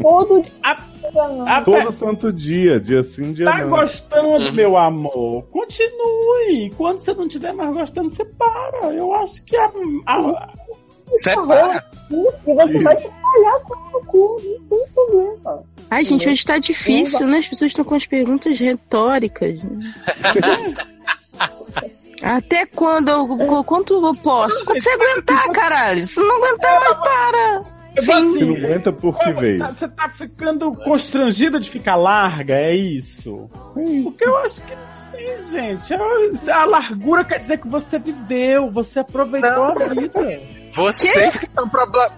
todo <laughs> A- dia, não. a Todo santo dia, dia sim, dia Tá não. gostando, Uhum. meu amor? Continue. Quando você não estiver mais gostando, você para. Eu acho que a, a- Separa. E você vai se espalhar com o cu, não tem problema. Ai, gente, hoje tá difícil, né? As pessoas estão com as perguntas retóricas. <laughs> Até quando eu, quanto eu posso? Quanto você aguentar, caralho? Se não aguentar, mais para. Se não aguenta por que veio. tá- Você tá ficando constrangida de ficar larga, é isso? Porque eu acho que não gente. A, a largura quer dizer que você viveu, você aproveitou a vida. Vocês que estão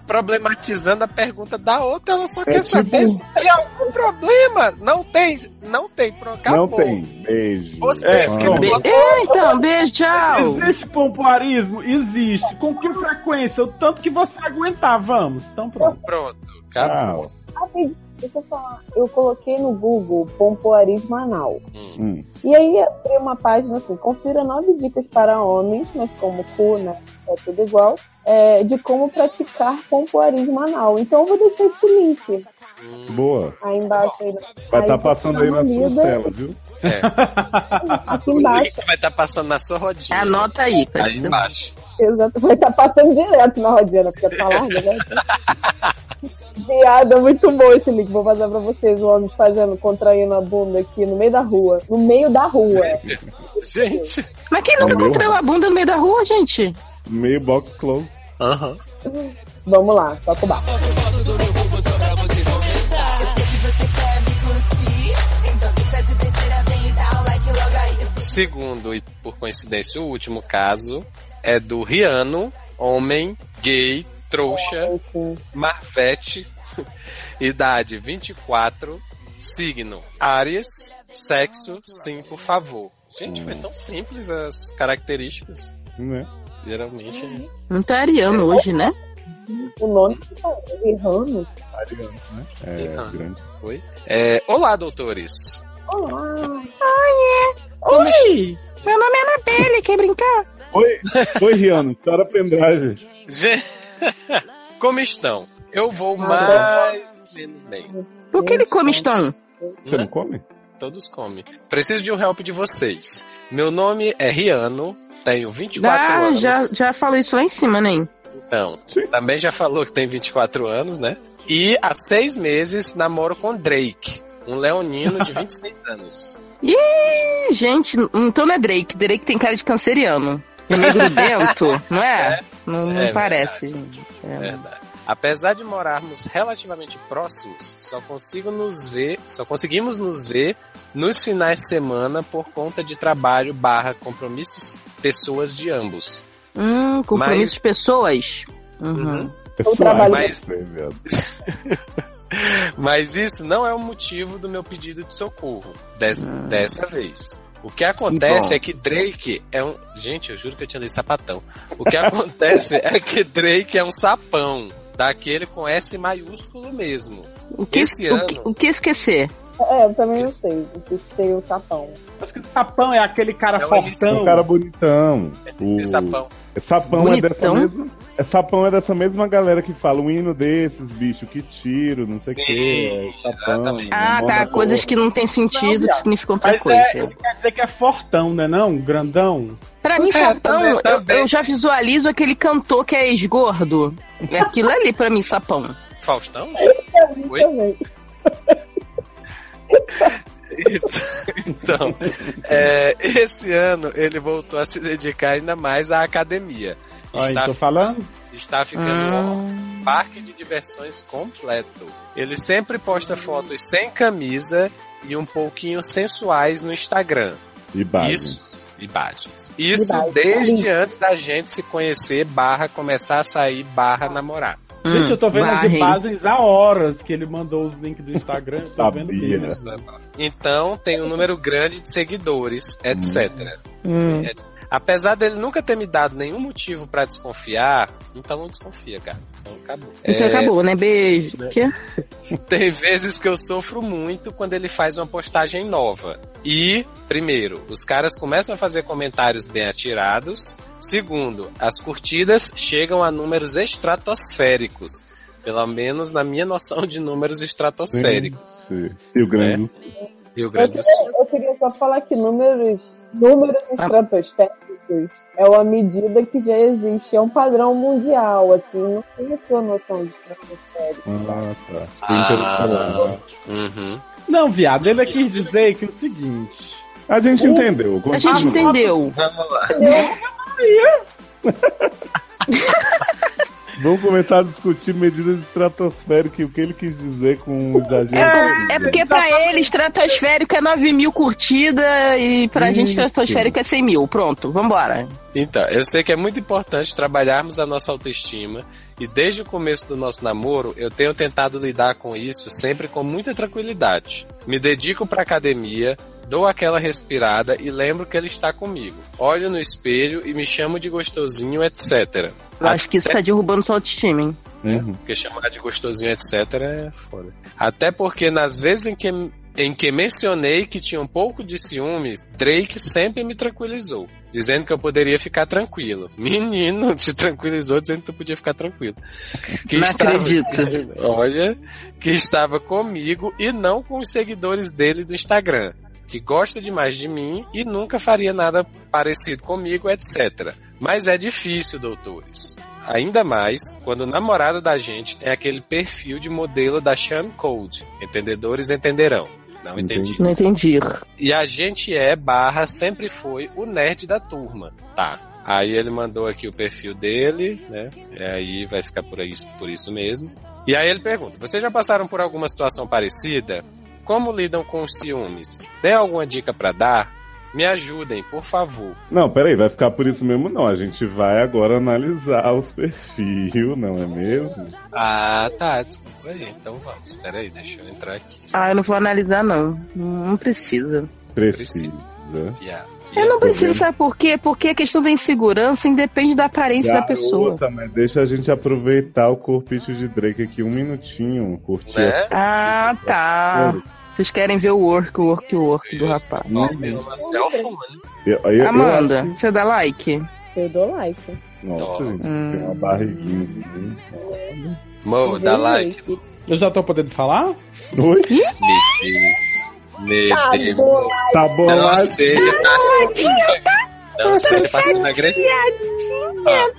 problematizando a pergunta da outra, ela só É quer tipo- saber se tem algum problema. Não tem, não tem, acabou. Não tem. Beijo. Vocês É, que não. Be- então, beijo, tchau. Existe pompoarismo? Existe. Com que frequência? O tanto que você aguentar, vamos. Então pronto. Pronto, acabou. Tchau. Deixa eu falar. Eu coloquei no Google pompoarismo anal. Hum. Hum. E aí abri uma página assim, confira nove dicas para homens, mas como cu, né? É tudo igual. é, de como praticar pompoarismo anal. Então eu vou deixar esse link Boa. aí embaixo. Aí, Vai estar você passando aí na sua tela, viu? É, <laughs> Aqui o embaixo. link vai estar passando na sua rodinha. Anota aí, Aí embaixo. Exato, vai estar passando direto na rodinha, né? porque tá larga, né? <laughs> Viado, é muito bom esse link. Vou fazer pra vocês o homem fazendo, contraindo a bunda aqui no meio da rua. No meio da rua. <laughs> Gente. Mas quem nunca contraiu a bunda no meio da rua, gente? Meio box close. Aham. Vamos lá, toca o barco. O segundo, e por coincidência o último caso, é do Riano, homem, gay, trouxa. Marvete, <laughs> idade 24, signo Áries, sexo, sim, por favor. Gente, foi tão simples as características. Né? Geralmente. Muito ariano hoje, né? O nome que tá errando. É, Errando. grande. Foi. É, olá, doutores. Olá. Como est- Oi! Meu nome é Anabelle, quer brincar? Oi, oi, Riano. Estoura a pendrive. Ge- <laughs> Como estão? Eu vou mais ou menos bem. Por que ele come estão? Você não come? Todos comem. Preciso de um help de vocês. Meu nome é Riano, tenho 24 Ah, anos. já, já falou isso lá em cima, né? Então, Sim. também já falou que tem 24 anos, né? E há seis meses namoro com Drake, um leonino de <laughs> 26 anos. Ih, gente, então não é Drake. Drake tem cara de canceriano. É grudento, não é? Não, não É parece. É verdade. Apesar de morarmos relativamente próximos, só consigo nos ver, só conseguimos nos ver nos finais de semana por conta de trabalho barra compromissos pessoas de ambos. Hum, compromisso Mas- de pessoas. Uhum. Uhum. É trabalho você, viado. <laughs> Mas isso não é o motivo do meu pedido de socorro des- dessa vez. O que acontece é que Drake é um. Gente, eu juro que eu tinha lido sapatão. O que <laughs> acontece é que Drake é um sapão. Daquele com S maiúsculo mesmo. O, que, Esse o, ano- que, o que esquecer? É, eu também não sei o que seria o sapão. Acho que o sapão é aquele cara É o É fortão. um cara bonitão. O... Esse sapão. É dessa mesma. É sapão é dessa mesma galera que fala um hino desses, bicho, que tiro, não sei o. É sapão. Ah, tá. Coisas que não tem sentido, que significam outra Mas coisa. é, ele quer dizer que é fortão, né? Não? Grandão. Pra mim, É, sapão, também, eu, eu já visualizo aquele cantor que é esgordo. É aquilo ali pra mim, sapão. Faustão? Oi? Também. Então, é, esse ano ele voltou a se dedicar ainda mais à academia. Ó, Está, tô falando. está ficando Hum. um parque de diversões completo. Ele sempre posta fotos sem camisa e um pouquinho sensuais no Instagram. E base. Isso, Imagens. Isso Imagens. desde antes da gente se conhecer, barra começar a sair, barra namorar. Gente, eu tô vendo as barrei. imagens há horas que ele mandou os links do Instagram. Eu tô vendo Sabia. Então, tem um número grande de seguidores, etc. Hum. É, Apesar dele nunca ter me dado nenhum motivo pra desconfiar, então não desconfia, cara. Então acabou. Então É, acabou, né? Beijo. Quê? <laughs> Tem vezes que eu sofro muito quando ele faz uma postagem nova. E, primeiro, os caras começam a fazer comentários bem atirados. Segundo, as curtidas chegam a números estratosféricos. Pelo menos na minha noção de números estratosféricos. Sim. Rio Grande do Sul. Rio Eu Grande do queria, Sul. eu queria só falar que números, números Ah. estratosféricos é uma medida que já existe, é um padrão mundial, assim, não tem a sua noção de estratosférico. Ah, tá. Ah. Uhum. Não, viado, ele quis dizer que é o seguinte. A gente entendeu. A gente continua. entendeu. Vamos lá. <laughs> <laughs> Vamos começar a discutir medidas estratosféricas e o que ele quis dizer com o exagero. É, é porque pra ele estratosférico é 9 mil curtida e pra gente Isso. estratosférico é 100 mil. Pronto, vambora. Então, eu sei que é muito importante trabalharmos a nossa autoestima e desde o começo do nosso namoro eu tenho tentado lidar com isso sempre com muita tranquilidade. Me dedico pra academia, dou aquela respirada e lembro que ele está comigo. Olho no espelho e me chamo de gostosinho, etc. Eu acho que isso tá derrubando sua autoestima, hein? Uhum. Porque chamar de gostosinho, etc. é foda. Até porque nas vezes em que, em que mencionei que tinha um pouco de ciúmes, Drake sempre me tranquilizou. Dizendo que eu poderia ficar tranquilo. Menino, <laughs> te tranquilizou dizendo que tu podia ficar tranquilo. Que Não acredito. <laughs> Olha, que estava comigo e não com os seguidores dele do Instagram. Que gosta demais de mim e nunca faria nada parecido comigo, etc. Mas é difícil, doutores. Ainda mais quando o namorado da gente tem aquele perfil de modelo da Sean Code. Entendedores entenderão. Não entendi. Não entendi. E a gente é, barra, sempre foi o nerd da turma. Tá. Aí ele mandou aqui o perfil dele, né? E aí vai ficar por isso, por isso mesmo. E aí ele pergunta: vocês já passaram por alguma situação parecida? Como lidam com os ciúmes? Tem alguma dica pra dar? Me ajudem, por favor. Não, peraí, vai ficar por isso mesmo não. A gente vai agora analisar os perfis, não é mesmo? Ah, tá, desculpa aí. Então vamos. Espera aí, deixa eu entrar aqui. Ah, eu não vou analisar, não. Não precisa. Precisa. Viado. Eu não tô preciso, vendo. sabe por quê? Porque a questão da insegurança independe da aparência da pessoa. Garota, mas deixa a gente aproveitar o corpite de Drake aqui um minutinho, curtir Né? Ah, tá. Vocês querem ver o work, o work, o work do rapaz. Uhum. Uma selfie, mano. Eu- eu- eu Amanda, acho você dá like? Eu dou like. Nossa, gente, Hum. tem uma barriguinha. assim. Mo, dá Dei like. Eu já tô podendo falar? Oi? Me dê. Tá dê. bom. Tá bom, Não seja Não seja passando agressivo. Ah,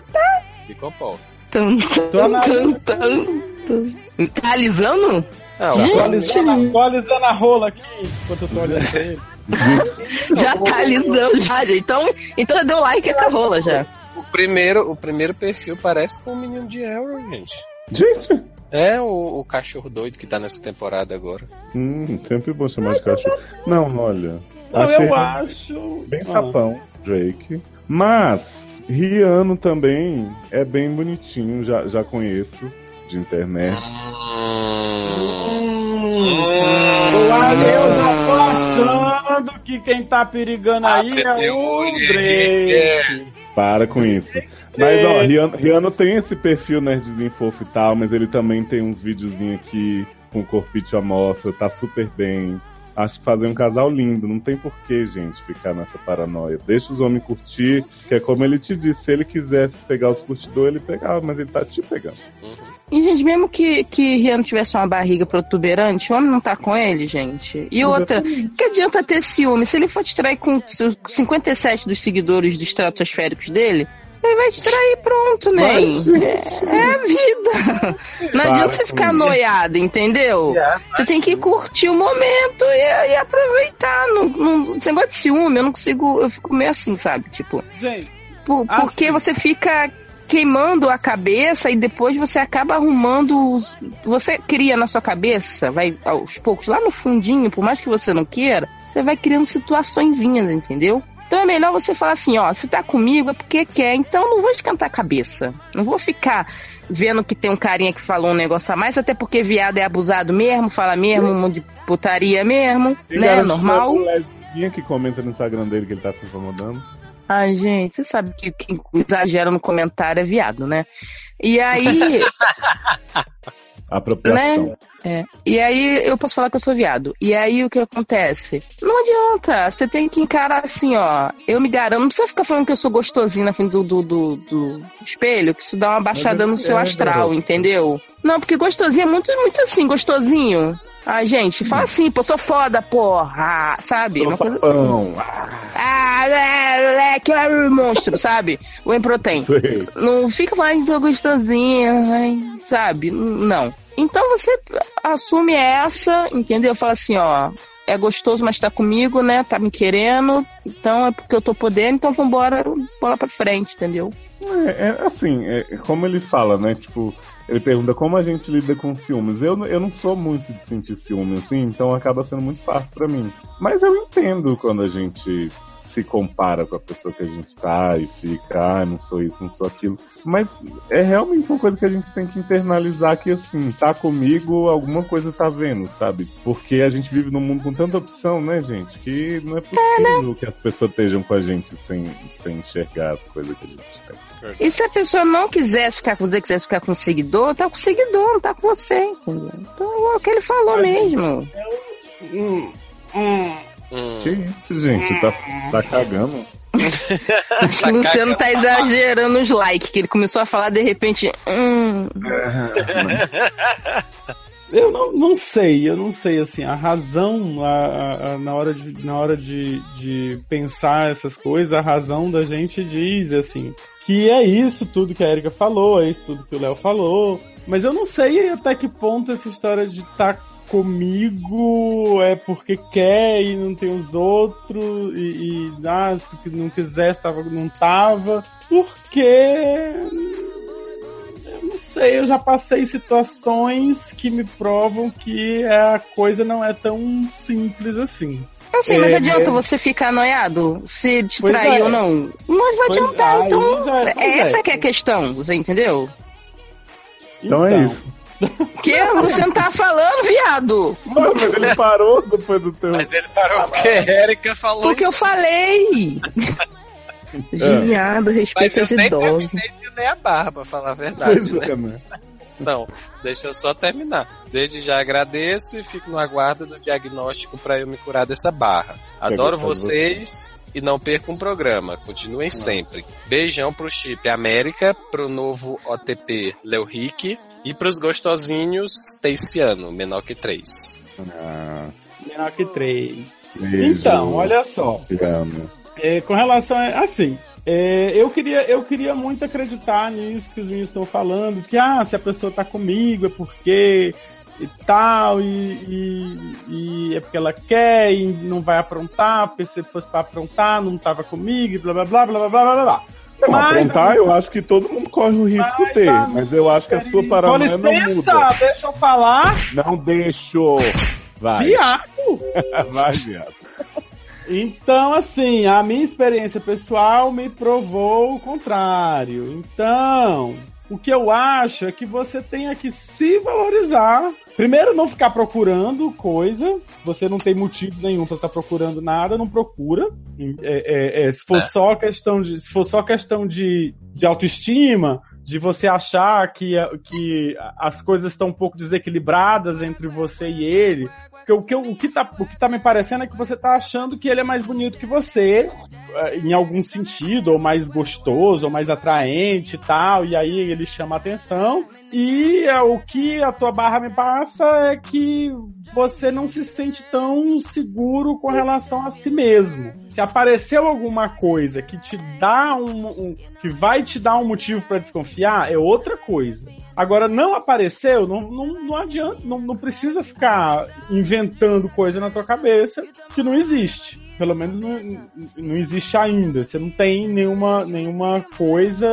me comporta. Tum, tum, tum, tum, tum. Tá alisando? Não, Gente. Atualizando, atualizando a rola aqui enquanto eu tô olhando pra ele. <laughs> Já tá alisando, já. Então, então já deu like com a rola já. o primeiro, o primeiro perfil parece com o menino de Arrow, gente. Gente, É o, o cachorro doido que tá nessa temporada agora. hum, sempre bom chamar de cachorro. Não, olha. Não, eu acho. Bem Ah. sapão, Drake. Mas, Riano também é bem bonitinho, já, já conheço de internet. Lá eu já tô achando que quem tá perigando aí é o Drake. Para com isso. Mas, ó, Riano, Riano tem esse perfil nerdzinho fofo e tal, mas ele também tem uns videozinhos aqui com corpite à mostra, tá super bem. Acho que fazer um casal lindo, não tem porquê, gente, ficar nessa paranoia. Deixa os homens curtir, que é como ele te disse, se ele quisesse pegar os curtidores, ele pegava, mas ele tá te pegando. E, gente, mesmo que, que Riano tivesse uma barriga protuberante, o homem não tá com ele, gente. E outra, que adianta ter ciúme? Se ele for te trair com 57 dos seguidores dos estratosféricos dele, ele vai te trair pronto, né? É, é a vida. Não Para adianta você ficar isso. noiado, entendeu? Você tem que curtir o momento e, e aproveitar. Não, não, esse negócio de ciúme, eu não consigo. Eu fico meio assim, sabe? Tipo, Gente, por- Ah, porque você fica queimando a cabeça e depois você acaba arrumando. os- Você cria na sua cabeça, vai aos poucos, lá no fundinho, por mais que você não queira, você vai criando situaçõezinhas, entendeu? Então é melhor você falar assim, ó, se tá comigo é porque quer, então não vou esquentar a cabeça. Não vou ficar vendo que tem um carinha que falou um negócio a mais, até porque viado é abusado mesmo, fala mesmo, um monte de putaria mesmo, Tem né? Normal. lesbinha que comenta no Instagram dele que ele tá se incomodando. Ai, gente, você sabe que quem exagera no comentário é viado, né? E aí, <laughs> Apropriação. Né? É. E aí eu posso falar que eu sou viado. E aí o que acontece? Não adianta. Você tem que encarar assim, ó. Eu me garanto. Não precisa ficar falando que eu sou gostosinho na frente do, do, do, do espelho, que isso dá uma baixada no seu é, astral, entendeu? Não, porque gostosinho é muito, muito assim, gostosinho. Ai, gente, fala assim, pô, sou foda, porra, sabe? Uma coisa assim. Ah, le- leque, é um monstro, sabe? O Emprotem. Sei. Não fica mais gostosinha, sabe? Não. Então você assume essa, entendeu? Fala assim, ó, é gostoso, mas tá comigo, né? Tá me querendo, então é porque eu tô podendo, então vambora, bola pra frente, entendeu? É, é assim, é, como ele fala, né? Tipo, ele pergunta como a gente lida com ciúmes. Eu, eu não sou muito de sentir ciúme, assim, então acaba sendo muito fácil pra mim. Mas eu entendo quando a gente se compara com a pessoa que a gente tá e fica, ah, não sou isso, não sou aquilo. Mas é realmente uma coisa que a gente tem que internalizar que, assim, tá comigo, alguma coisa tá vendo, sabe? Porque a gente vive num mundo com tanta opção, né, gente? Que não é possível que as pessoas estejam com a gente sem, sem enxergar as coisas que a gente tem. E se a pessoa não quisesse ficar com você, quisesse ficar com o seguidor, tá com o seguidor, não tá com você, entendeu? Então é o que ele falou mesmo. Hum, hum. Hum. Que isso, gente? Tá, tá cagando? <laughs> Acho que o Luciano tá exagerando os likes, que ele começou a falar de repente. Hum, <laughs> Eu não, não sei, eu não sei, assim, a razão a- a- a- na hora, de, na hora de, de pensar essas coisas, a razão da gente diz, assim, que é isso tudo que a Erika falou, é isso tudo que o Léo falou, mas eu não sei até que ponto essa história de estar comigo é porque quer e não tem os outros, e, e ah, se não quisesse, tava, não tava, porque eu não sei, eu já passei situações que me provam que a coisa não é tão simples assim. eu sei, mas É, adianta é. você ficar noiado? Se te Pois trair é. ou não? Não vai Pois adiantar, aí então. já- é pois essa é. que é a questão, você entendeu? Então, é isso. Porque você não tá falando, viado. Não, mas ele parou depois do teu. Mas ele parou porque a Erika falou Porque eu isso. falei. <laughs> Viado, Mas respeita eu os nem idosos. terminei de ler a barba, pra falar a verdade, Pois né? é? Não, deixa eu só terminar. Desde já agradeço e fico no aguardo do diagnóstico pra eu me curar dessa barra. Adoro vocês e não percam o programa. Continuem sempre. Beijão pro Chip América, pro novo OTP Leo Rick e pros gostosinhos Teiciano, menor que 3. Ah, Menor que três. beijo. Então, olha só. É, com relação a. Assim, é, eu, queria, eu queria muito acreditar nisso que os meninos estão falando, que ah, se a pessoa tá comigo é porque e tal, e, e, e é porque ela quer e não vai aprontar, porque se fosse pra aprontar, não tava comigo, e blá blá blá blá blá blá blá blá. Não, Mas- aprontar, eu acho que todo mundo corre o risco de ter, mas eu acho que a sua Com paranoia não licença, muda. deixa eu falar. Não deixo. Vai. Viado! <laughs> Vai, viado. Então, assim, a minha experiência pessoal me provou o contrário. Então, o que eu acho é que você tenha que se valorizar. Primeiro, não ficar procurando coisa. Você não tem motivo nenhum para estar procurando nada, não procura. É, é, é, se for É. só questão de, se for só questão de, de autoestima, de você achar que, que as coisas estão um pouco desequilibradas entre você e ele, porque o que, o, que tá, o que tá me parecendo é que você tá achando que ele é mais bonito que você, eh, em algum sentido, ou mais gostoso, ou mais atraente e tal, e aí ele chama atenção. E eh, o que a tua barra me passa é que você não se sente tão seguro com relação a si mesmo. Se apareceu alguma coisa que te dá um, um- que vai te dar um motivo para desconfiar, é outra coisa. Agora, não apareceu, não, não, não adianta, não, não precisa ficar inventando coisa na tua cabeça que não existe. Pelo menos não, não existe ainda. Você não tem nenhuma, nenhuma coisa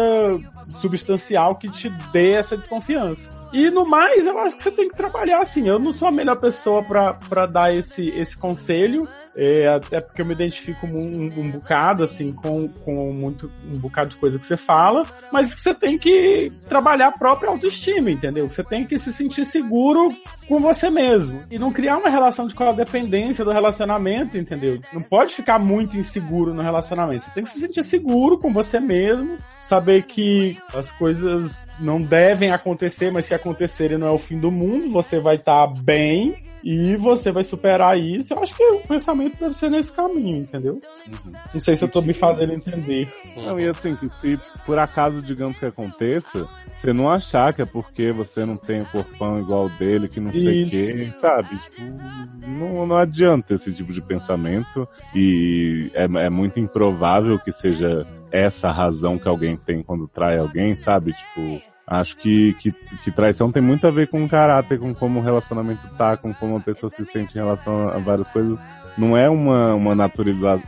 substancial que te dê essa desconfiança. E no mais, eu acho que você tem que trabalhar assim. Eu não sou a melhor pessoa pra dar esse, esse conselho. é, até porque eu me identifico um, um bocado, assim, com, com muito, um bocado de coisa que você fala, mas você tem que trabalhar a própria autoestima, entendeu? Você tem que se sentir seguro com você mesmo. E não criar uma relação de codependência do relacionamento, entendeu? Não pode ficar muito inseguro no relacionamento. Você tem que se sentir seguro com você mesmo, saber que as coisas não devem acontecer, mas se acontecerem não é o fim do mundo, você vai estar bem e você vai superar isso. Eu acho que o pensamento deve ser nesse caminho, entendeu? Não sei se eu tô me fazendo entender. Não, e assim, que se por acaso, digamos que aconteça, você não achar que é porque você não tem o corpão igual dele, que não sei o quê, sabe? Tipo, não, não adianta esse tipo de pensamento e é, é muito improvável que seja essa razão que alguém tem quando trai alguém, sabe? Tipo, acho que, que, que traição tem muito a ver com o caráter, com como o relacionamento tá, com como a pessoa se sente em relação a várias coisas. Não é uma, uma naturaliza-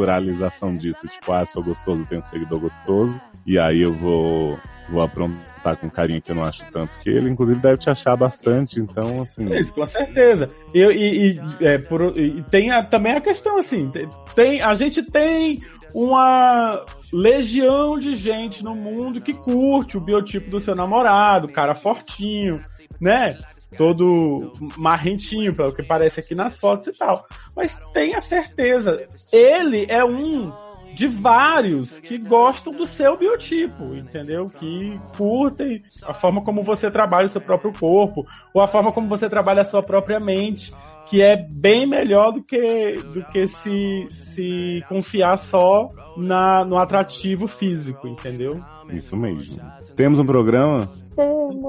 naturalização disso, tipo, ah, sou gostoso, tenho um seguidor gostoso, e aí eu vou, vou aprontar com carinha que eu não acho tanto que ele, inclusive deve te achar bastante, então assim. Isso, com certeza. Eu, e, e, é, por- e tem a- também a questão assim, tem, a gente tem uma legião de gente no mundo que curte o biotipo do seu namorado, cara fortinho, né? Todo marrentinho, pelo que parece aqui nas fotos e tal. Mas tenha certeza, ele é um de vários que gostam do seu biotipo, entendeu? Que curtem a forma como você trabalha o seu próprio corpo, ou a forma como você trabalha a sua própria mente, que é bem melhor do que, do que se, se confiar só na, no atrativo físico, entendeu? Isso mesmo. Temos um programa? Temos.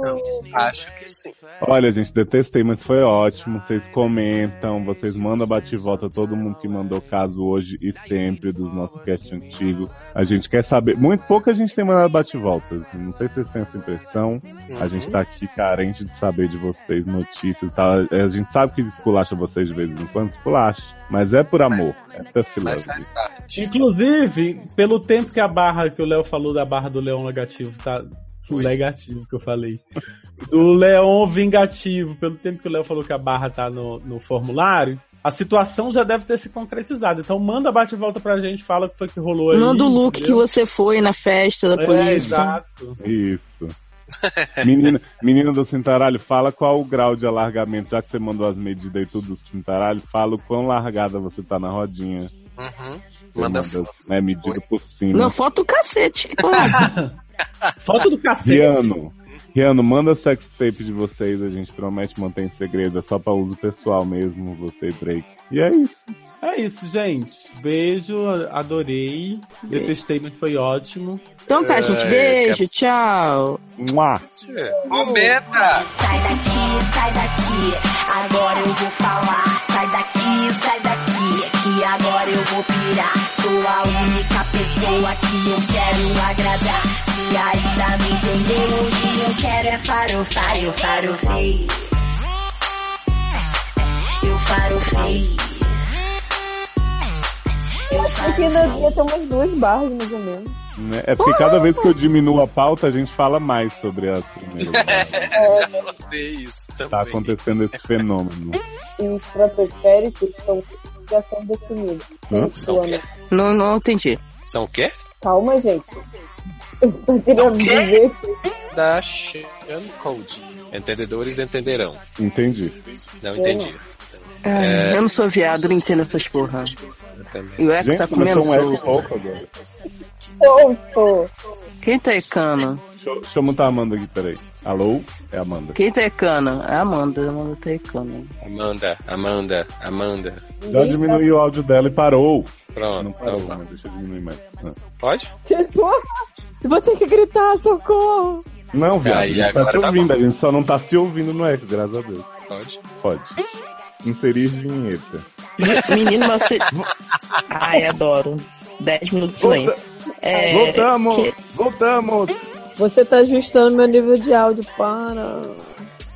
Acho que sim. Olha, gente, detestei, mas foi ótimo. Vocês comentam, vocês mandam bate e volta todo mundo que mandou caso hoje e sempre dos nossos cast antigos. A gente quer saber. Muito pouca gente tem mandado bate e volta. Não sei se vocês têm essa impressão. A gente tá aqui carente de saber de vocês, notícias e tal. A gente sabe que esculacha vocês de vez em quando, esculacha. Mas é por amor. É parte. Inclusive, pelo tempo que a barra que o Léo falou da barra do Leão Negativo tá. Negativo que eu falei. Do Leão Vingativo, pelo tempo que o Léo falou que a barra tá no, no formulário, a situação já deve ter se concretizado. Então manda bate e volta pra gente, fala o que foi que rolou aí. Manda o look que entendeu? você foi na festa da É, polícia. exato. Isso. Menina, menina do cintaralho, fala qual o grau de alargamento, já que você mandou as medidas e tudo do cintaralho, fala o quão largada você tá na rodinha. Uhum. Manda foto. né, medida por cima. Não, foto do cacete. É? <laughs> Foto do cacete. Riano, Riano, manda sex tape de vocês, a gente promete manter em segredo, é só pra uso pessoal mesmo, você e Drake. E é isso. É isso, gente. Beijo, adorei. Detestei, mas foi ótimo. Então tá, gente. É, Beijo, tchau. Mua. Comenta! Sai daqui, sai daqui, agora eu vou falar. Sai daqui, sai daqui, que agora eu vou pirar. Sou a única pessoa que eu quero agradar. Se ainda me entendeu, hoje eu quero é farofar, eu farofei. Eu farofei. Eu Acho que ainda devia ter umas duas barras, mais ou menos. Né? É porque cada vez que eu diminuo a pauta, a gente fala mais sobre as primeiras. <laughs> Já notei isso também. tá acontecendo esse fenômeno. E os estratosféricos são, já são definidos. Hã? São o quê? Não, não entendi. São o quê? Calma, gente. Eu só queria dizer que Da Sean Code. Entendedores entenderão. Entendi. Não entendi. Ai, Eu não sou viado, não entendo essas porra. E o Eco Gente, tá comendo um eco solto. pouco agora. solto. Quem tá ecando? Deixa, eu- deixa eu mutar a Amanda aqui, peraí. Alô? É a Amanda. Quem tá ecando? É a Amanda. A Amanda tá ecando. Amanda, Amanda, Amanda. Já diminuiu o áudio dela e parou. Não Pronto, parou, então tá. mas deixa eu diminuir mais. Ah. Pode? Tipo, vou ter que gritar, socorro. Não, viado, Aí, a gente tá agora te tá ouvindo, bom. a gente só não tá se ouvindo no eco, graças a Deus. Pode. Pode. Inserir vinheta. Menino, mas você. Ai, adoro. 10 minutos de silêncio. É, voltamos! que- Voltamos! Você tá ajustando meu nível de áudio, para.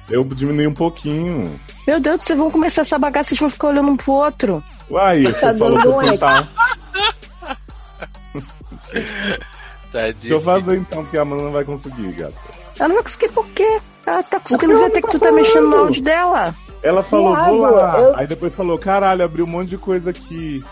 Eu diminui um pouquinho. Meu Deus céu, vamos começar essa bagaça, vocês vão ficar olhando um pro outro. Uai, você Tá falou dando pra um. Tá Deixa eu fazer então, porque a Amanda não vai conseguir, gata. Ela não vai conseguir por quê? Ela tá conseguindo ver até que tu tá mexendo no áudio dela. Ela falou, Viado, vou lá. eu- Aí depois falou, caralho, abriu um monte de coisa aqui.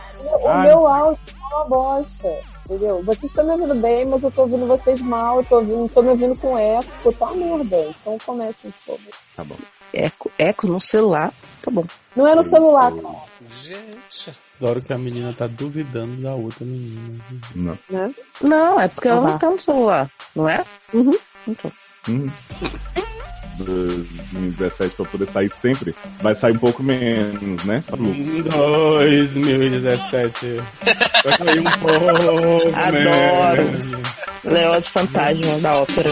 O Ai. meu áudio é uma bosta. Entendeu? Vocês estão me ouvindo bem, mas eu tô ouvindo vocês mal, eu tô, ouvindo, tô me ouvindo com eco, tá merda. Então comecem, por favor. Tá bom. Eco, eco no celular. Tá bom. Não é no celular, cara, Gente. Adoro que a menina tá duvidando da outra menina. Não. né? Não, é porque ela não tá no celular, não é? Uhum. Então. <laughs> Hum. 2017 pra poder sair sempre. Vai sair um pouco menos, né? Em 2017. Vai sair um pouco. Adoro. né? Leoz Fantasma da ópera.